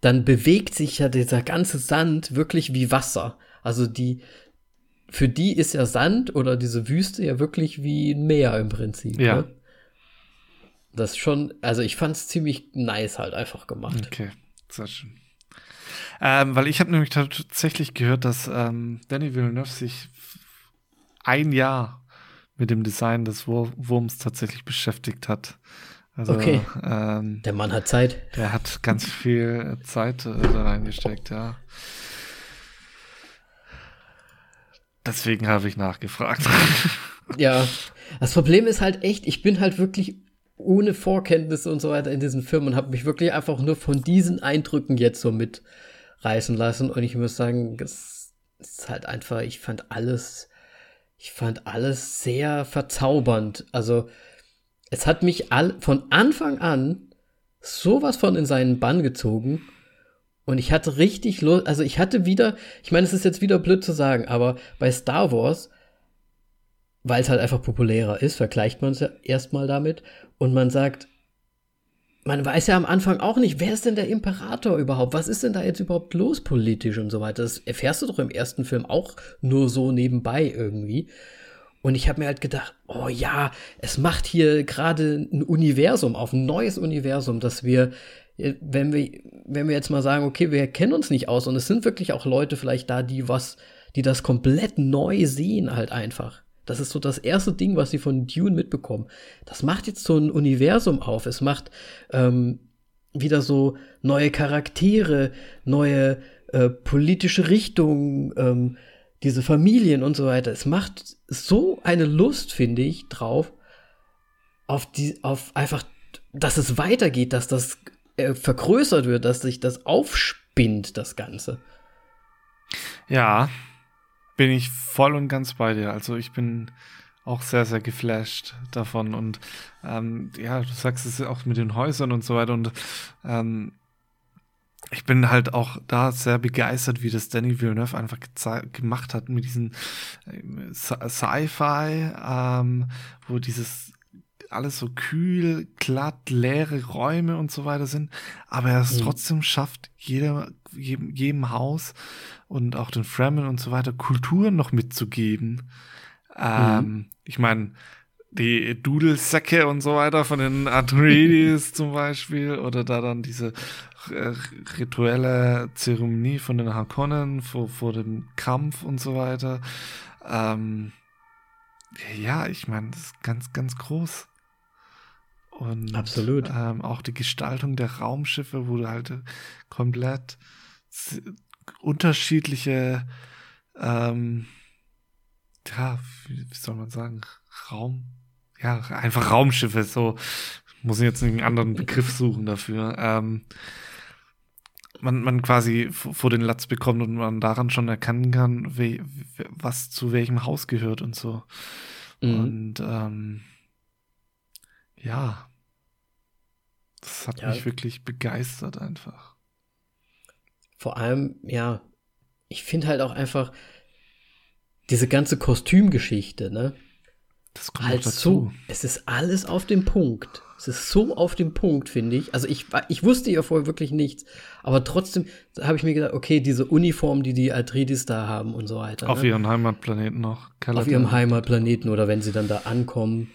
Speaker 1: dann bewegt sich ja dieser ganze Sand wirklich wie Wasser. Also die, für die ist ja Sand oder diese Wüste ja wirklich wie ein Meer im Prinzip.
Speaker 2: Ja.
Speaker 1: Ne? Das schon, also ich fand es ziemlich nice halt einfach gemacht.
Speaker 2: Okay, sehr schön. Ähm, weil ich habe nämlich tatsächlich gehört, dass ähm, Danny Villeneuve sich ein Jahr mit dem Design des Wur Wurms tatsächlich beschäftigt hat.
Speaker 1: Also, okay. Ähm, der Mann hat Zeit.
Speaker 2: Der hat ganz viel Zeit äh, da reingesteckt, ja. Deswegen habe ich nachgefragt.
Speaker 1: Ja, das Problem ist halt echt, ich bin halt wirklich ohne Vorkenntnisse und so weiter in diesen Filmen und habe mich wirklich einfach nur von diesen Eindrücken jetzt so mitreißen lassen. Und ich muss sagen, es ist halt einfach, ich fand alles, ich fand alles sehr verzaubernd. Also, es hat mich all, von Anfang an sowas von in seinen Bann gezogen. Und ich hatte richtig Lust, also ich hatte wieder, ich meine, es ist jetzt wieder blöd zu sagen, aber bei Star Wars, weil es halt einfach populärer ist, vergleicht man es ja erstmal damit und man sagt, man weiß ja am Anfang auch nicht, wer ist denn der Imperator überhaupt? Was ist denn da jetzt überhaupt los politisch und so weiter? Das erfährst du doch im ersten Film auch nur so nebenbei irgendwie. Und ich habe mir halt gedacht, oh ja, es macht hier gerade ein Universum auf, ein neues Universum, dass wir, wenn wir, wenn wir jetzt mal sagen, okay, wir kennen uns nicht aus und es sind wirklich auch Leute vielleicht da, die was, die das komplett neu sehen halt einfach. Das ist so das erste Ding, was sie von Dune mitbekommen. Das macht jetzt so ein Universum auf. Es macht ähm, wieder so neue Charaktere, neue äh, politische Richtungen, ähm, diese Familien und so weiter. Es macht so eine Lust, finde ich, drauf, auf die, auf einfach, dass es weitergeht, dass das äh, vergrößert wird, dass sich das aufspinnt, das Ganze.
Speaker 2: Ja, bin ich voll und ganz bei dir. Also ich bin auch sehr, sehr geflasht davon. Und ähm, ja, du sagst es auch mit den Häusern und so weiter. Und ähm, ich bin halt auch da sehr begeistert, wie das Danny Villeneuve einfach gemacht hat mit diesen äh, Sci-Fi, ähm, wo dieses alles so kühl, glatt, leere Räume und so weiter sind, aber er es mhm. trotzdem schafft, jeder, jedem, jedem Haus und auch den Fremen und so weiter Kultur noch mitzugeben. Ähm, mhm. Ich meine, die Dudelsäcke und so weiter von den Atreides zum Beispiel oder da dann diese äh, rituelle Zeremonie von den Harkonnen vor, vor dem Kampf und so weiter. Ähm, ja, ich meine, das ist ganz, ganz groß. Und
Speaker 1: Absolut.
Speaker 2: Ähm, auch die Gestaltung der Raumschiffe, wo du halt komplett unterschiedliche, ähm, ja, wie, wie soll man sagen, Raum, ja, einfach Raumschiffe, so, muss ich jetzt einen anderen Begriff suchen dafür. Ähm, man, man quasi vor den Latz bekommt und man daran schon erkennen kann, we, was zu welchem Haus gehört und so. Mhm. Und ähm, ja, das hat ja. mich wirklich begeistert einfach.
Speaker 1: Vor allem, ja, ich finde halt auch einfach diese ganze Kostümgeschichte, ne?
Speaker 2: Das kommt halt dazu.
Speaker 1: So, es ist alles auf dem Punkt. Es ist so auf dem Punkt, finde ich. Also ich, ich wusste ja vorher wirklich nichts. Aber trotzdem habe ich mir gedacht, okay, diese Uniform, die die Atreides da haben und so weiter.
Speaker 2: Auf ne? ihrem Heimatplaneten noch.
Speaker 1: Caladan. Auf ihrem Heimatplaneten oder wenn sie dann da ankommen.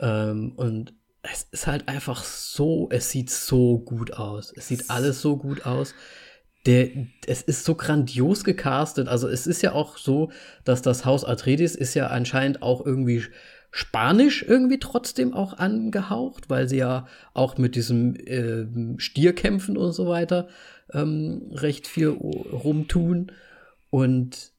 Speaker 1: Ähm, und es ist halt einfach so, es sieht so gut aus. Es sieht alles so gut aus. Der, es ist so grandios gecastet. Also es ist ja auch so, dass das Haus Atreides ist ja anscheinend auch irgendwie Spanisch irgendwie trotzdem auch angehaucht, weil sie ja auch mit diesem äh, Stierkämpfen und so weiter ähm, recht viel rumtun. Und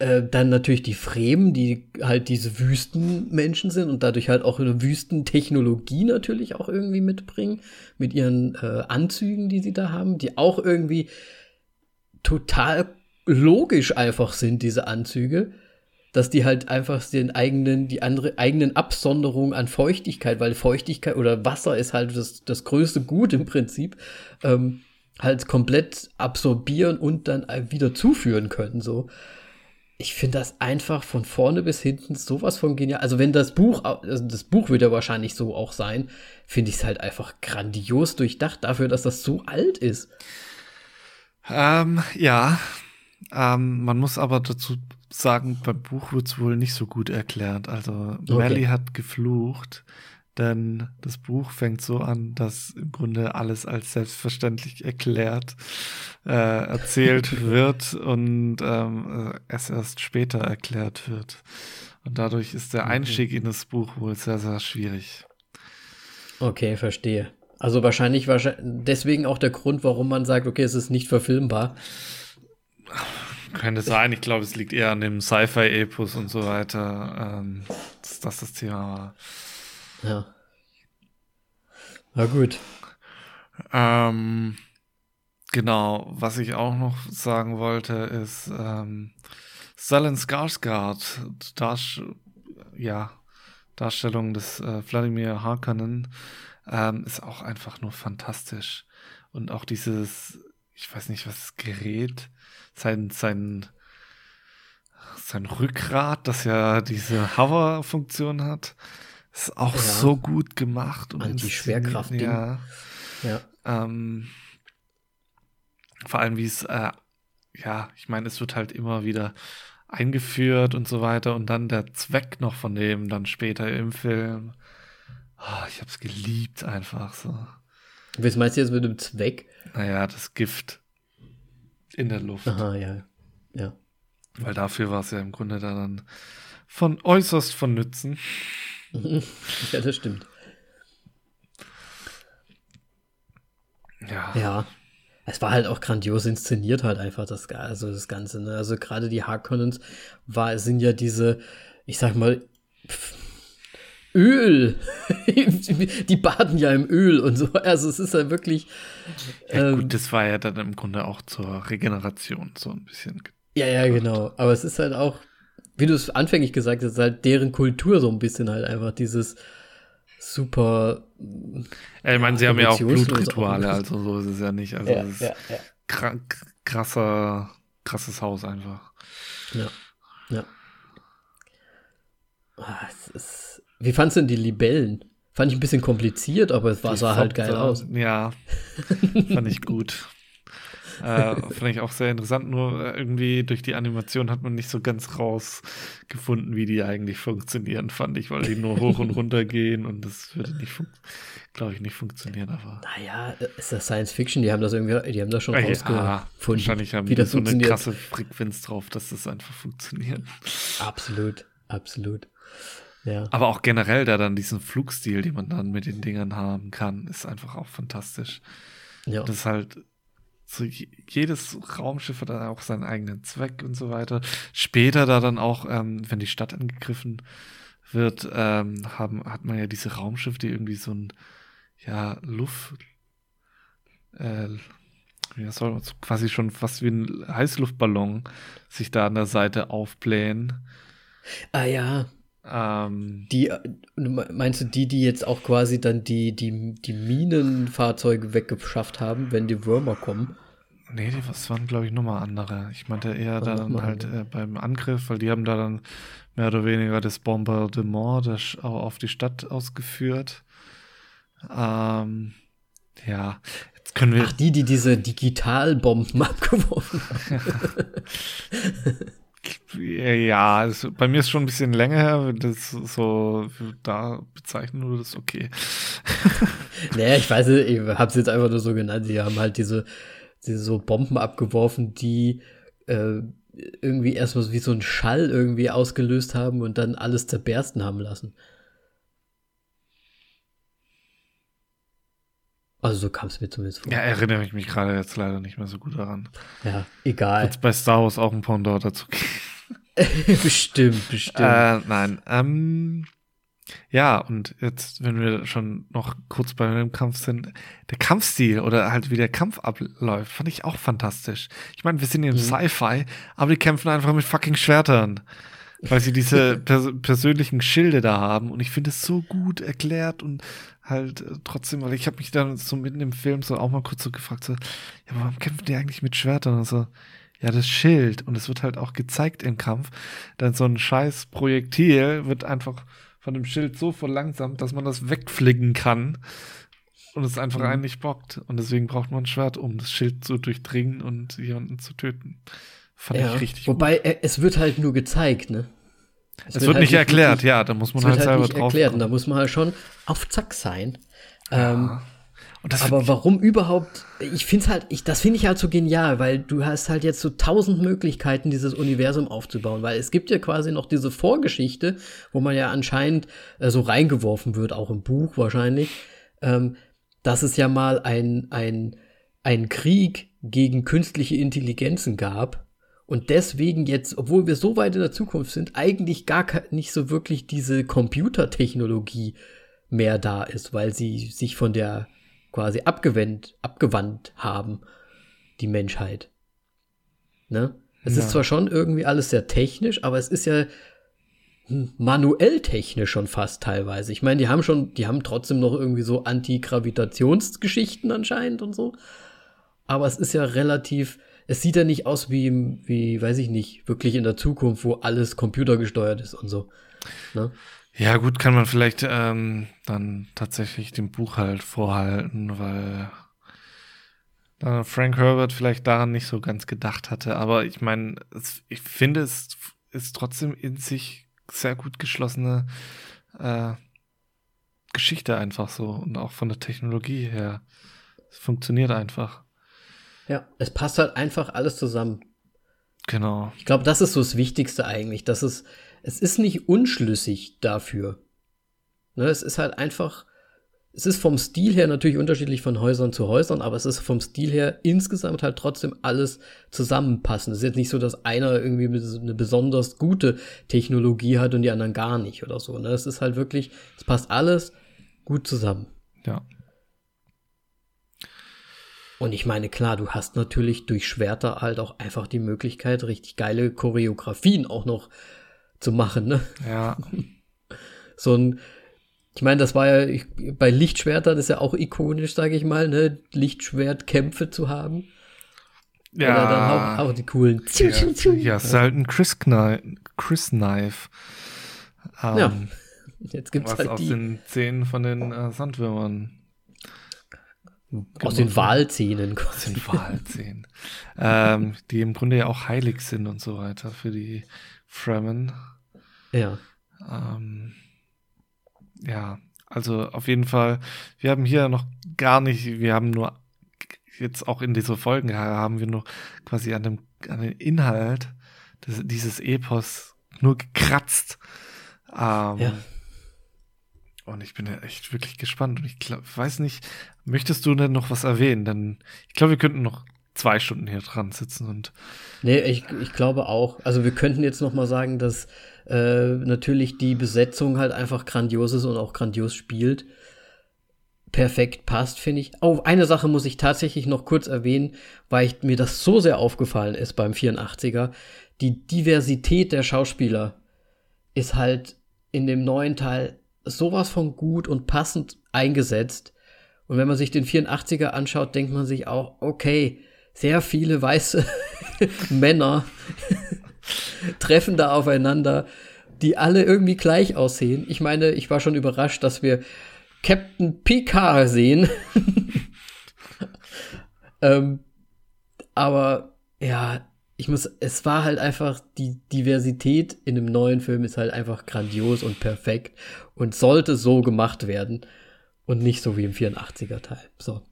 Speaker 1: äh, dann natürlich die Fremen, die halt diese Wüstenmenschen sind und dadurch halt auch eine Wüstentechnologie natürlich auch irgendwie mitbringen, mit ihren äh, Anzügen, die sie da haben, die auch irgendwie total logisch einfach sind, diese Anzüge dass die halt einfach den eigenen, die andere eigenen Absonderung an Feuchtigkeit, weil Feuchtigkeit oder Wasser ist halt das, das größte Gut im Prinzip, ähm, halt komplett absorbieren und dann wieder zuführen können, so. Ich finde das einfach von vorne bis hinten sowas von genial. Also wenn das Buch, also das Buch wird ja wahrscheinlich so auch sein, finde ich es halt einfach grandios durchdacht dafür, dass das so alt ist.
Speaker 2: Ähm, ja, ähm, man muss aber dazu sagen, beim Buch wird es wohl nicht so gut erklärt. Also okay. Melly hat geflucht, denn das Buch fängt so an, dass im Grunde alles als selbstverständlich erklärt, äh, erzählt wird und ähm, es erst später erklärt wird. Und dadurch ist der Einstieg in das Buch wohl sehr, sehr schwierig.
Speaker 1: Okay, verstehe. Also wahrscheinlich, wahrscheinlich deswegen auch der Grund, warum man sagt, okay, es ist nicht verfilmbar.
Speaker 2: Könnte sein. Ich glaube, es liegt eher an dem Sci-Fi-Epos und so weiter, ähm, dass das das Thema war.
Speaker 1: Ja. Na gut.
Speaker 2: Ähm, genau, was ich auch noch sagen wollte, ist ähm, Stellan Skarsgård, Darst ja, Darstellung des äh, Vladimir Harkonnen, ähm, ist auch einfach nur fantastisch. Und auch dieses, ich weiß nicht, was Gerät, sein, sein, sein Rückgrat, das ja diese Hover-Funktion hat, ist auch ja. so gut gemacht.
Speaker 1: Und Anti-Schwerkraft.
Speaker 2: Ja. ja. Ähm, vor allem, wie es, äh, ja, ich meine, es wird halt immer wieder eingeführt und so weiter und dann der Zweck noch von dem dann später im Film. Oh, ich hab's geliebt einfach so.
Speaker 1: Was meinst du jetzt mit dem Zweck?
Speaker 2: Naja, das Gift in der Luft.
Speaker 1: Aha, ja. Ja.
Speaker 2: Weil dafür war es ja im Grunde dann von äußerst von Nützen.
Speaker 1: ja, das stimmt.
Speaker 2: Ja.
Speaker 1: Ja. Es war halt auch grandios inszeniert halt einfach das, also das Ganze. Ne? Also gerade die Harkonnens war, sind ja diese, ich sag mal, pff, Öl. die baden ja im Öl und so. Also es ist ja wirklich.
Speaker 2: Ja, gut, ähm, das war ja dann im Grunde auch zur Regeneration so ein bisschen.
Speaker 1: Ja, ja, genau. Aber es ist halt auch, wie du es anfänglich gesagt hast, halt deren Kultur so ein bisschen halt einfach dieses super.
Speaker 2: Ja, ich meine, sie haben ja auch Blutrituale, also so ist es ja nicht. Also ja, es ist ja, ja. krasser, krasses Haus einfach.
Speaker 1: Ja. Ja. Ah, es ist wie fandst du denn die Libellen? Fand ich ein bisschen kompliziert, aber es war, sah halt geil aus.
Speaker 2: Ja, fand ich gut. äh, fand ich auch sehr interessant, nur irgendwie durch die Animation hat man nicht so ganz rausgefunden, wie die eigentlich funktionieren, fand ich, weil die nur hoch und runter gehen und das würde nicht, glaube ich, nicht funktionieren. Aber
Speaker 1: naja, ist das Science Fiction? Die haben das irgendwie, die haben das schon ja, rausgefunden.
Speaker 2: Wahrscheinlich haben die so eine krasse Frequenz drauf, dass das einfach funktioniert.
Speaker 1: Absolut, absolut. Ja.
Speaker 2: Aber auch generell da dann diesen Flugstil, den man dann mit den Dingern haben kann, ist einfach auch fantastisch. Ja. Das ist halt so jedes Raumschiff hat auch seinen eigenen Zweck und so weiter. Später da dann auch, ähm, wenn die Stadt angegriffen wird, ähm, haben, hat man ja diese Raumschiffe, die irgendwie so ein, ja, Luft, äh, ja, soll quasi schon fast wie ein Heißluftballon sich da an der Seite aufblähen.
Speaker 1: Ah ja,
Speaker 2: ähm,
Speaker 1: die, meinst du die, die jetzt auch quasi dann die, die, die Minenfahrzeuge weggeschafft haben, wenn die Würmer kommen?
Speaker 2: Nee, das waren, glaube ich, nochmal andere. Ich meinte eher dann halt äh, beim Angriff, weil die haben da dann mehr oder weniger das Bombardement das auf die Stadt ausgeführt. Ähm, ja, jetzt können wir.
Speaker 1: Ach, die, die diese Digitalbomben abgeworfen haben.
Speaker 2: Ja, also bei mir ist schon ein bisschen länger her, wenn das so da bezeichnen würde, das okay.
Speaker 1: naja, ich weiß nicht, ich hab's jetzt einfach nur so genannt. Sie haben halt diese, diese so Bomben abgeworfen, die äh, irgendwie erstmal wie so ein Schall irgendwie ausgelöst haben und dann alles zerbersten haben lassen. Also so kam es mir zumindest
Speaker 2: vor. Ja, erinnere ich mich gerade jetzt leider nicht mehr so gut daran.
Speaker 1: Ja, egal.
Speaker 2: Wird bei Star Wars auch ein Pendant dazu
Speaker 1: bestimmt, bestimmt.
Speaker 2: Äh, nein. Ähm, ja, und jetzt, wenn wir schon noch kurz bei dem Kampf sind, der Kampfstil oder halt wie der Kampf abläuft, fand ich auch fantastisch. Ich meine, wir sind im mhm. Sci-Fi, aber die kämpfen einfach mit fucking Schwertern. weil sie diese pers persönlichen Schilde da haben und ich finde es so gut erklärt und halt äh, trotzdem, weil ich habe mich dann so mitten im Film so auch mal kurz so gefragt, so, ja, warum kämpfen die eigentlich mit Schwertern und so, ja, das Schild und es wird halt auch gezeigt im Kampf, dann so ein scheiß Projektil wird einfach von dem Schild so verlangsamt, dass man das wegflicken kann und es einfach mhm. einen nicht bockt und deswegen braucht man ein Schwert, um das Schild zu durchdringen und jemanden zu töten.
Speaker 1: Fand ja, ich richtig Wobei, gut. es wird halt nur gezeigt, ne?
Speaker 2: Es, es wird, halt nicht erklärt, wirklich, ja, da muss man halt, halt selber nicht drauf. Erklärt,
Speaker 1: und da muss man halt schon auf Zack sein. Ja. Ähm, aber warum überhaupt? Ich finde es halt, ich, das finde ich halt so genial, weil du hast halt jetzt so tausend Möglichkeiten, dieses Universum aufzubauen, weil es gibt ja quasi noch diese Vorgeschichte, wo man ja anscheinend äh, so reingeworfen wird, auch im Buch wahrscheinlich, ähm, dass es ja mal ein, ein, ein Krieg gegen künstliche Intelligenzen gab und deswegen jetzt, obwohl wir so weit in der Zukunft sind, eigentlich gar nicht so wirklich diese Computertechnologie mehr da ist, weil sie sich von der quasi abgewendet, abgewandt haben, die Menschheit. Ne? Es ja. ist zwar schon irgendwie alles sehr technisch, aber es ist ja manuell technisch schon fast teilweise. Ich meine, die haben schon, die haben trotzdem noch irgendwie so Antigravitationsgeschichten anscheinend und so. Aber es ist ja relativ, es sieht ja nicht aus wie, wie, weiß ich nicht, wirklich in der Zukunft, wo alles computergesteuert ist und so. Ne?
Speaker 2: Ja, gut, kann man vielleicht ähm, dann tatsächlich dem Buch halt vorhalten, weil äh, Frank Herbert vielleicht daran nicht so ganz gedacht hatte. Aber ich meine, ich finde, es ist trotzdem in sich sehr gut geschlossene äh, Geschichte einfach so und auch von der Technologie her. Es funktioniert einfach.
Speaker 1: Ja, es passt halt einfach alles zusammen.
Speaker 2: Genau.
Speaker 1: Ich glaube, das ist so das Wichtigste eigentlich, dass es, es ist nicht unschlüssig dafür. Ne, es ist halt einfach, es ist vom Stil her natürlich unterschiedlich von Häusern zu Häusern, aber es ist vom Stil her insgesamt halt trotzdem alles zusammenpassen. Es ist jetzt nicht so, dass einer irgendwie eine besonders gute Technologie hat und die anderen gar nicht oder so. Ne? Es ist halt wirklich, es passt alles gut zusammen.
Speaker 2: Ja.
Speaker 1: Und ich meine, klar, du hast natürlich durch Schwerter halt auch einfach die Möglichkeit, richtig geile Choreografien auch noch zu machen, ne?
Speaker 2: Ja.
Speaker 1: so ein, ich meine, das war ja ich, bei Lichtschwertern ist ja auch ikonisch, sage ich mal, ne? Lichtschwertkämpfe zu haben.
Speaker 2: Ja. Oder dann
Speaker 1: auch, auch die coolen.
Speaker 2: Ja, ja, es ist halt ein Chris, Knife. Chris Knife.
Speaker 1: Um, ja. Jetzt gibt's
Speaker 2: was
Speaker 1: halt
Speaker 2: aus
Speaker 1: die.
Speaker 2: den Zähnen von den äh, Sandwürmern
Speaker 1: aus den Wahlzähnen.
Speaker 2: Aus den Wahlzähnen. ähm, die im Grunde ja auch heilig sind und so weiter für die Fremen.
Speaker 1: Ja.
Speaker 2: Ähm, ja, also auf jeden Fall, wir haben hier noch gar nicht, wir haben nur jetzt auch in dieser Folge haben wir nur quasi an dem, an dem Inhalt des, dieses Epos nur gekratzt. Ähm, ja. Und ich bin ja echt wirklich gespannt. Und ich glaub, weiß nicht, möchtest du denn noch was erwähnen? Denn ich glaube, wir könnten noch zwei Stunden hier dran sitzen und.
Speaker 1: Nee, ich, ich glaube auch. Also wir könnten jetzt noch mal sagen, dass äh, natürlich die Besetzung halt einfach grandios ist und auch grandios spielt. Perfekt passt, finde ich. Oh, eine Sache muss ich tatsächlich noch kurz erwähnen, weil ich, mir das so sehr aufgefallen ist beim 84er. Die Diversität der Schauspieler ist halt in dem neuen Teil sowas von gut und passend eingesetzt. Und wenn man sich den 84er anschaut, denkt man sich auch, okay, sehr viele weiße Männer treffen da aufeinander, die alle irgendwie gleich aussehen. Ich meine, ich war schon überrascht, dass wir Captain Picard sehen. ähm, aber ja, ich muss, es war halt einfach, die Diversität in dem neuen Film ist halt einfach grandios und perfekt und sollte so gemacht werden und nicht so wie im 84er Teil. So.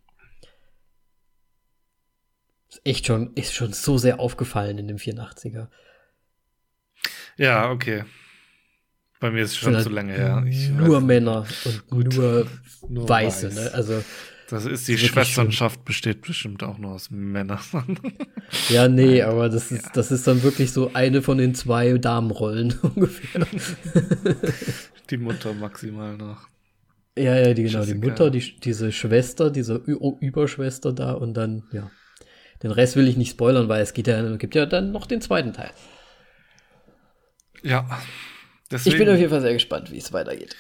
Speaker 1: Ist echt schon, ist schon so sehr aufgefallen in dem 84er.
Speaker 2: Ja, okay. Bei mir ist es schon halt zu lange her.
Speaker 1: Ich nur Männer und nur Weiße, weiß. ne? Also
Speaker 2: das ist die Schwesternschaft besteht bestimmt auch nur aus Männern.
Speaker 1: ja, nee, aber das ist, ja. das ist dann wirklich so eine von den zwei Damenrollen ungefähr.
Speaker 2: Die Mutter maximal noch.
Speaker 1: Ja, ja, die, genau, die Mutter, die, diese Schwester, diese Ü Überschwester da und dann, ja. Den Rest will ich nicht spoilern, weil es geht ja, gibt ja dann noch den zweiten Teil.
Speaker 2: Ja.
Speaker 1: Deswegen, ich bin auf jeden Fall sehr gespannt, wie es weitergeht.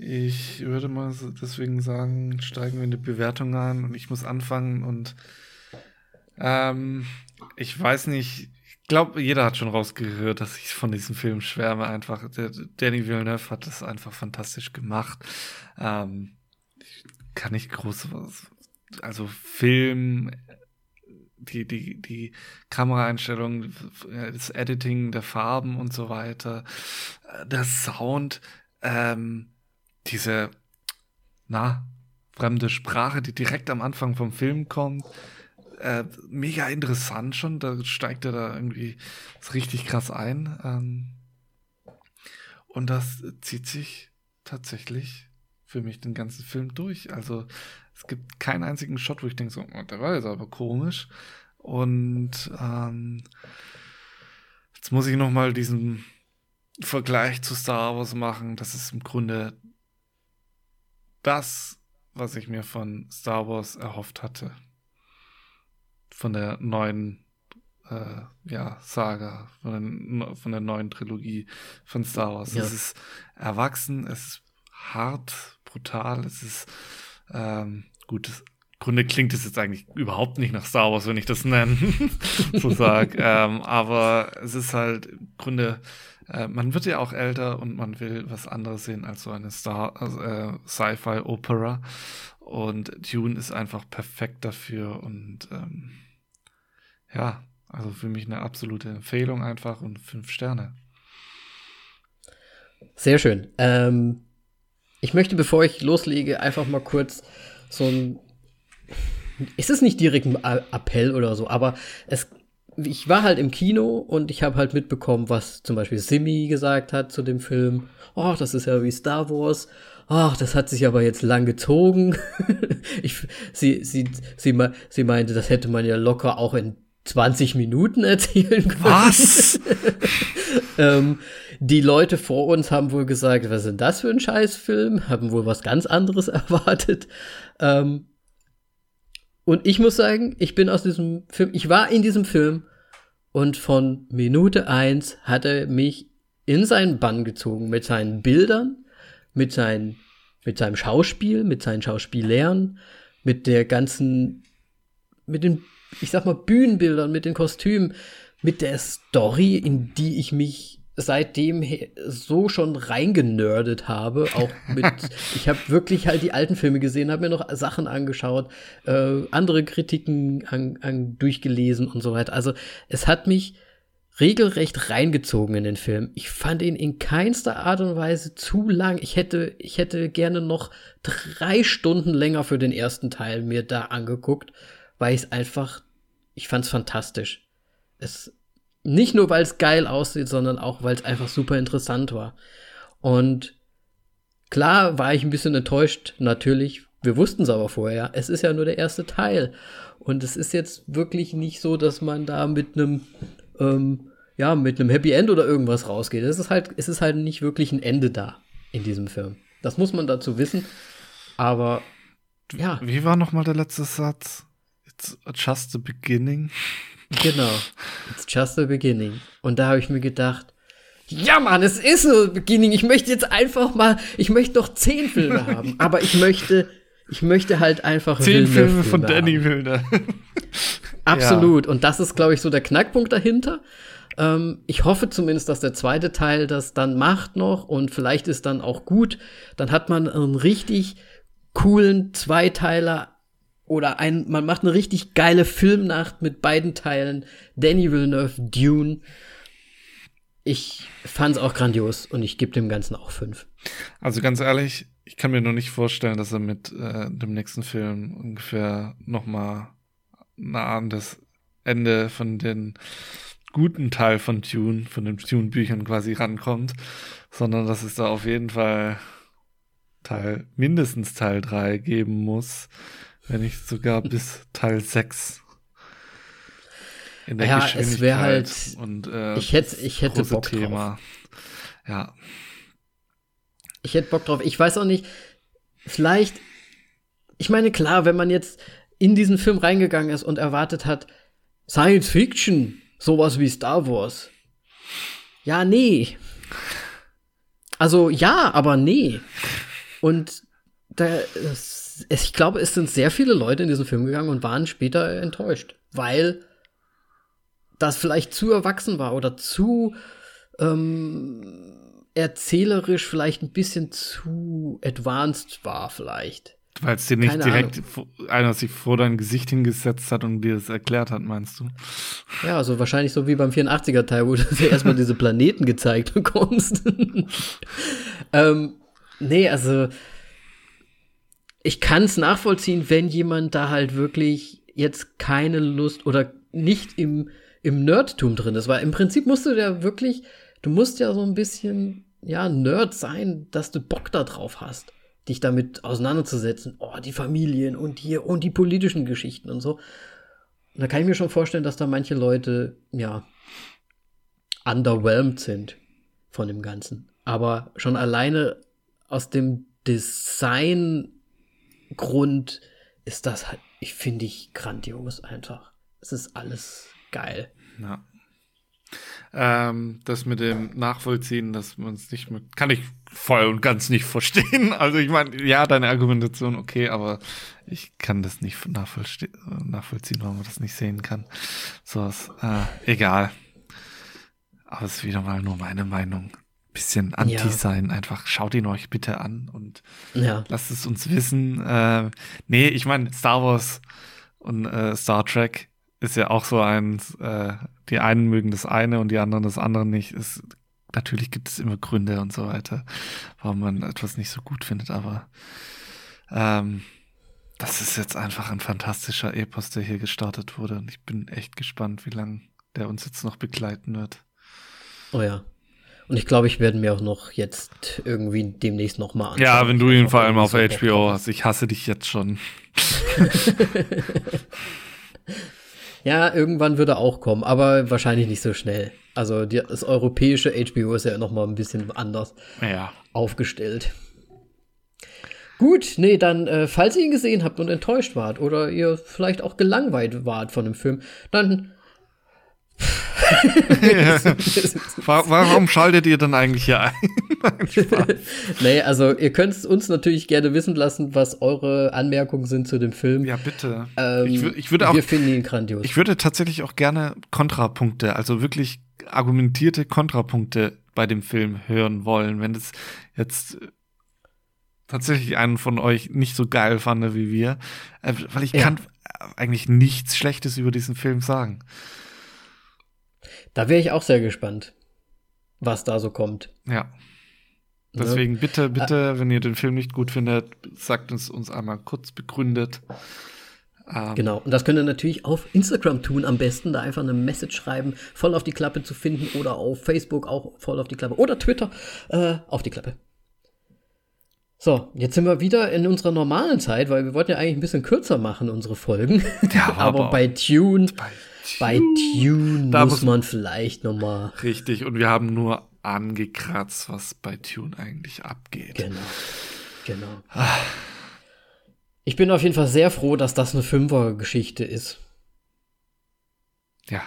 Speaker 2: Ich würde mal deswegen sagen, steigen wir in die Bewertung ein und ich muss anfangen und ähm, ich weiß nicht, ich glaube, jeder hat schon rausgehört, dass ich von diesem Film schwärme. Einfach, der, Danny Villeneuve hat das einfach fantastisch gemacht. Ähm, kann nicht groß was, also Film, die, die, die Kameraeinstellung, das Editing der Farben und so weiter, äh, der Sound, ähm, diese, na, fremde Sprache, die direkt am Anfang vom Film kommt, äh, mega interessant schon. Da steigt er da irgendwie richtig krass ein. Ähm, und das zieht sich tatsächlich für mich den ganzen Film durch. Also es gibt keinen einzigen Shot, wo ich denke, so, oh, der war jetzt aber komisch. Und ähm, jetzt muss ich noch mal diesen Vergleich zu Star Wars machen. Das ist im Grunde das, was ich mir von Star Wars erhofft hatte von der neuen äh, ja, Saga, von der, von der neuen Trilogie von Star Wars. Ja. Es ist erwachsen, es ist hart, brutal, es ist ähm, gut. Im Grunde klingt es jetzt eigentlich überhaupt nicht nach Star Wars, wenn ich das nenne, so sag. ähm, aber es ist halt im Grunde, äh, man wird ja auch älter und man will was anderes sehen als so eine Star also, äh, Sci-Fi-Opera. Und Dune ist einfach perfekt dafür und ähm, ja, also für mich eine absolute Empfehlung einfach und fünf Sterne.
Speaker 1: Sehr schön. Ähm, ich möchte, bevor ich loslege, einfach mal kurz so ein. Es ist nicht direkt ein Appell oder so, aber es, ich war halt im Kino und ich habe halt mitbekommen, was zum Beispiel Simi gesagt hat zu dem Film. Oh, das ist ja wie Star Wars. Ach, das hat sich aber jetzt lang gezogen. ich, sie, sie, sie, sie meinte, das hätte man ja locker auch in 20 Minuten erzählen können.
Speaker 2: Was?
Speaker 1: ähm, die Leute vor uns haben wohl gesagt, was ist denn das für ein Scheißfilm? Haben wohl was ganz anderes erwartet. Ähm, und ich muss sagen, ich bin aus diesem Film, ich war in diesem Film und von Minute eins hat er mich in seinen Bann gezogen mit seinen Bildern, mit, seinen, mit seinem Schauspiel, mit seinen Schauspielern, mit der ganzen, mit den ich sag mal, Bühnenbildern, mit den Kostümen, mit der Story, in die ich mich seitdem so schon reingenördet habe. Auch mit, ich habe wirklich halt die alten Filme gesehen, habe mir noch Sachen angeschaut, äh, andere Kritiken an, an, durchgelesen und so weiter. Also es hat mich regelrecht reingezogen in den Film. Ich fand ihn in keinster Art und Weise zu lang. Ich hätte, ich hätte gerne noch drei Stunden länger für den ersten Teil mir da angeguckt weil ich es einfach, ich fand es fantastisch. Es, nicht nur, weil es geil aussieht, sondern auch, weil es einfach super interessant war. Und klar war ich ein bisschen enttäuscht, natürlich. Wir wussten es aber vorher. Es ist ja nur der erste Teil. Und es ist jetzt wirklich nicht so, dass man da mit einem, ähm, ja, mit einem Happy End oder irgendwas rausgeht. Es ist halt, es ist halt nicht wirklich ein Ende da in diesem Film. Das muss man dazu wissen. Aber ja.
Speaker 2: Wie war noch mal der letzte Satz? It's just the beginning.
Speaker 1: Genau. It's just the beginning. Und da habe ich mir gedacht, ja, Mann, es ist so Beginning. Ich möchte jetzt einfach mal, ich möchte noch zehn Filme haben, aber ich möchte, ich möchte halt einfach
Speaker 2: zehn Filme von Danny Wilder.
Speaker 1: Absolut. Ja. Und das ist, glaube ich, so der Knackpunkt dahinter. Ähm, ich hoffe zumindest, dass der zweite Teil das dann macht noch und vielleicht ist dann auch gut. Dann hat man einen richtig coolen Zweiteiler oder ein, man macht eine richtig geile Filmnacht mit beiden Teilen. Danny Villeneuve, Dune. Ich fand's auch grandios und ich gebe dem Ganzen auch fünf.
Speaker 2: Also ganz ehrlich, ich kann mir nur nicht vorstellen, dass er mit äh, dem nächsten Film ungefähr noch mal nah an das Ende von den guten Teil von Dune, von den Dune-Büchern quasi rankommt, sondern dass es da auf jeden Fall Teil, mindestens Teil 3 geben muss, wenn nicht sogar bis Teil 6.
Speaker 1: In der ja, es wäre halt. Und, äh, ich hätte, ich hätte Bock
Speaker 2: Thema. drauf. Ja.
Speaker 1: Ich hätte Bock drauf. Ich weiß auch nicht, vielleicht. Ich meine, klar, wenn man jetzt in diesen Film reingegangen ist und erwartet hat, Science Fiction, sowas wie Star Wars. Ja, nee. Also ja, aber nee. Und da, es, ich glaube, es sind sehr viele Leute in diesen Film gegangen und waren später enttäuscht, weil das vielleicht zu erwachsen war oder zu ähm, erzählerisch vielleicht ein bisschen zu advanced war, vielleicht.
Speaker 2: Weil es dir nicht Keine direkt Ahnung. einer sich vor dein Gesicht hingesetzt hat und dir das erklärt hat, meinst du?
Speaker 1: Ja, also wahrscheinlich so wie beim 84er Teil, wo du dir erstmal diese Planeten gezeigt bekommst. ähm, nee, also ich kann es nachvollziehen, wenn jemand da halt wirklich jetzt keine Lust oder nicht im, im Nerdtum drin ist. Weil im Prinzip musst du ja wirklich, du musst ja so ein bisschen, ja, Nerd sein, dass du Bock da drauf hast dich damit auseinanderzusetzen. Oh, die Familien und hier und die politischen Geschichten und so. Und da kann ich mir schon vorstellen, dass da manche Leute, ja, underwhelmed sind von dem Ganzen. Aber schon alleine aus dem Designgrund ist das halt, ich finde ich grandios einfach. Es ist alles geil.
Speaker 2: Ja. Ähm, das mit dem Nachvollziehen, dass man es nicht mehr, kann ich voll und ganz nicht verstehen. Also ich meine, ja, deine Argumentation okay, aber ich kann das nicht nachvollziehen, warum man das nicht sehen kann. So äh, egal. Aber es ist wieder mal nur meine Meinung. Bisschen anti ja. sein, einfach schaut ihn euch bitte an und ja. lasst es uns wissen. Äh, nee, ich meine, Star Wars und äh, Star Trek ist ja auch so ein, äh, die einen mögen das eine und die anderen das andere nicht. Ist, natürlich gibt es immer Gründe und so weiter, warum man etwas nicht so gut findet, aber ähm, das ist jetzt einfach ein fantastischer Epos, der hier gestartet wurde und ich bin echt gespannt, wie lange der uns jetzt noch begleiten wird.
Speaker 1: Oh ja. Und ich glaube, ich werde mir auch noch jetzt irgendwie demnächst noch mal anschauen.
Speaker 2: Ja, wenn du ihn vor allem auf HBO hast. Ich hasse dich jetzt schon.
Speaker 1: Ja, irgendwann würde er auch kommen, aber wahrscheinlich nicht so schnell. Also die, das europäische HBO ist ja noch mal ein bisschen anders
Speaker 2: ja.
Speaker 1: aufgestellt. Gut, nee, dann, äh, falls ihr ihn gesehen habt und enttäuscht wart oder ihr vielleicht auch gelangweilt wart von dem Film, dann
Speaker 2: Warum schaltet ihr dann eigentlich hier ein?
Speaker 1: nee, also ihr könnt uns natürlich gerne wissen lassen, was eure Anmerkungen sind zu dem Film.
Speaker 2: Ja, bitte.
Speaker 1: Ähm, ich, ich, würde auch, wir finden ihn grandios.
Speaker 2: Ich würde tatsächlich auch gerne Kontrapunkte, also wirklich argumentierte Kontrapunkte bei dem Film hören wollen, wenn es jetzt tatsächlich einen von euch nicht so geil fand wie wir, äh, weil ich ja. kann eigentlich nichts Schlechtes über diesen Film sagen.
Speaker 1: Da wäre ich auch sehr gespannt, was da so kommt.
Speaker 2: Ja. Ne? Deswegen ne? bitte, bitte, ah. wenn ihr den Film nicht gut findet, sagt es uns einmal kurz begründet.
Speaker 1: Ähm, genau, und das könnt ihr natürlich auf Instagram tun, am besten da einfach eine Message schreiben, voll auf die Klappe zu finden oder auf Facebook auch voll auf die Klappe oder Twitter äh, auf die Klappe. So, jetzt sind wir wieder in unserer normalen Zeit, weil wir wollten ja eigentlich ein bisschen kürzer machen, unsere Folgen. Ja, aber, aber bei Tune. Bei bei Tune da muss man vielleicht noch mal
Speaker 2: Richtig, und wir haben nur angekratzt, was bei Tune eigentlich abgeht.
Speaker 1: Genau. Genau. Ah. Ich bin auf jeden Fall sehr froh, dass das eine Fünfer-Geschichte ist.
Speaker 2: Ja.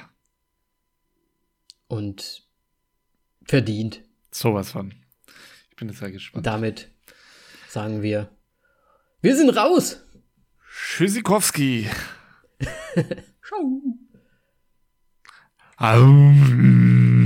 Speaker 1: Und verdient.
Speaker 2: Sowas von. Ich bin jetzt sehr gespannt.
Speaker 1: Damit sagen wir, wir sind raus.
Speaker 2: Tschüssikowski.
Speaker 1: Ciao.
Speaker 2: Aum.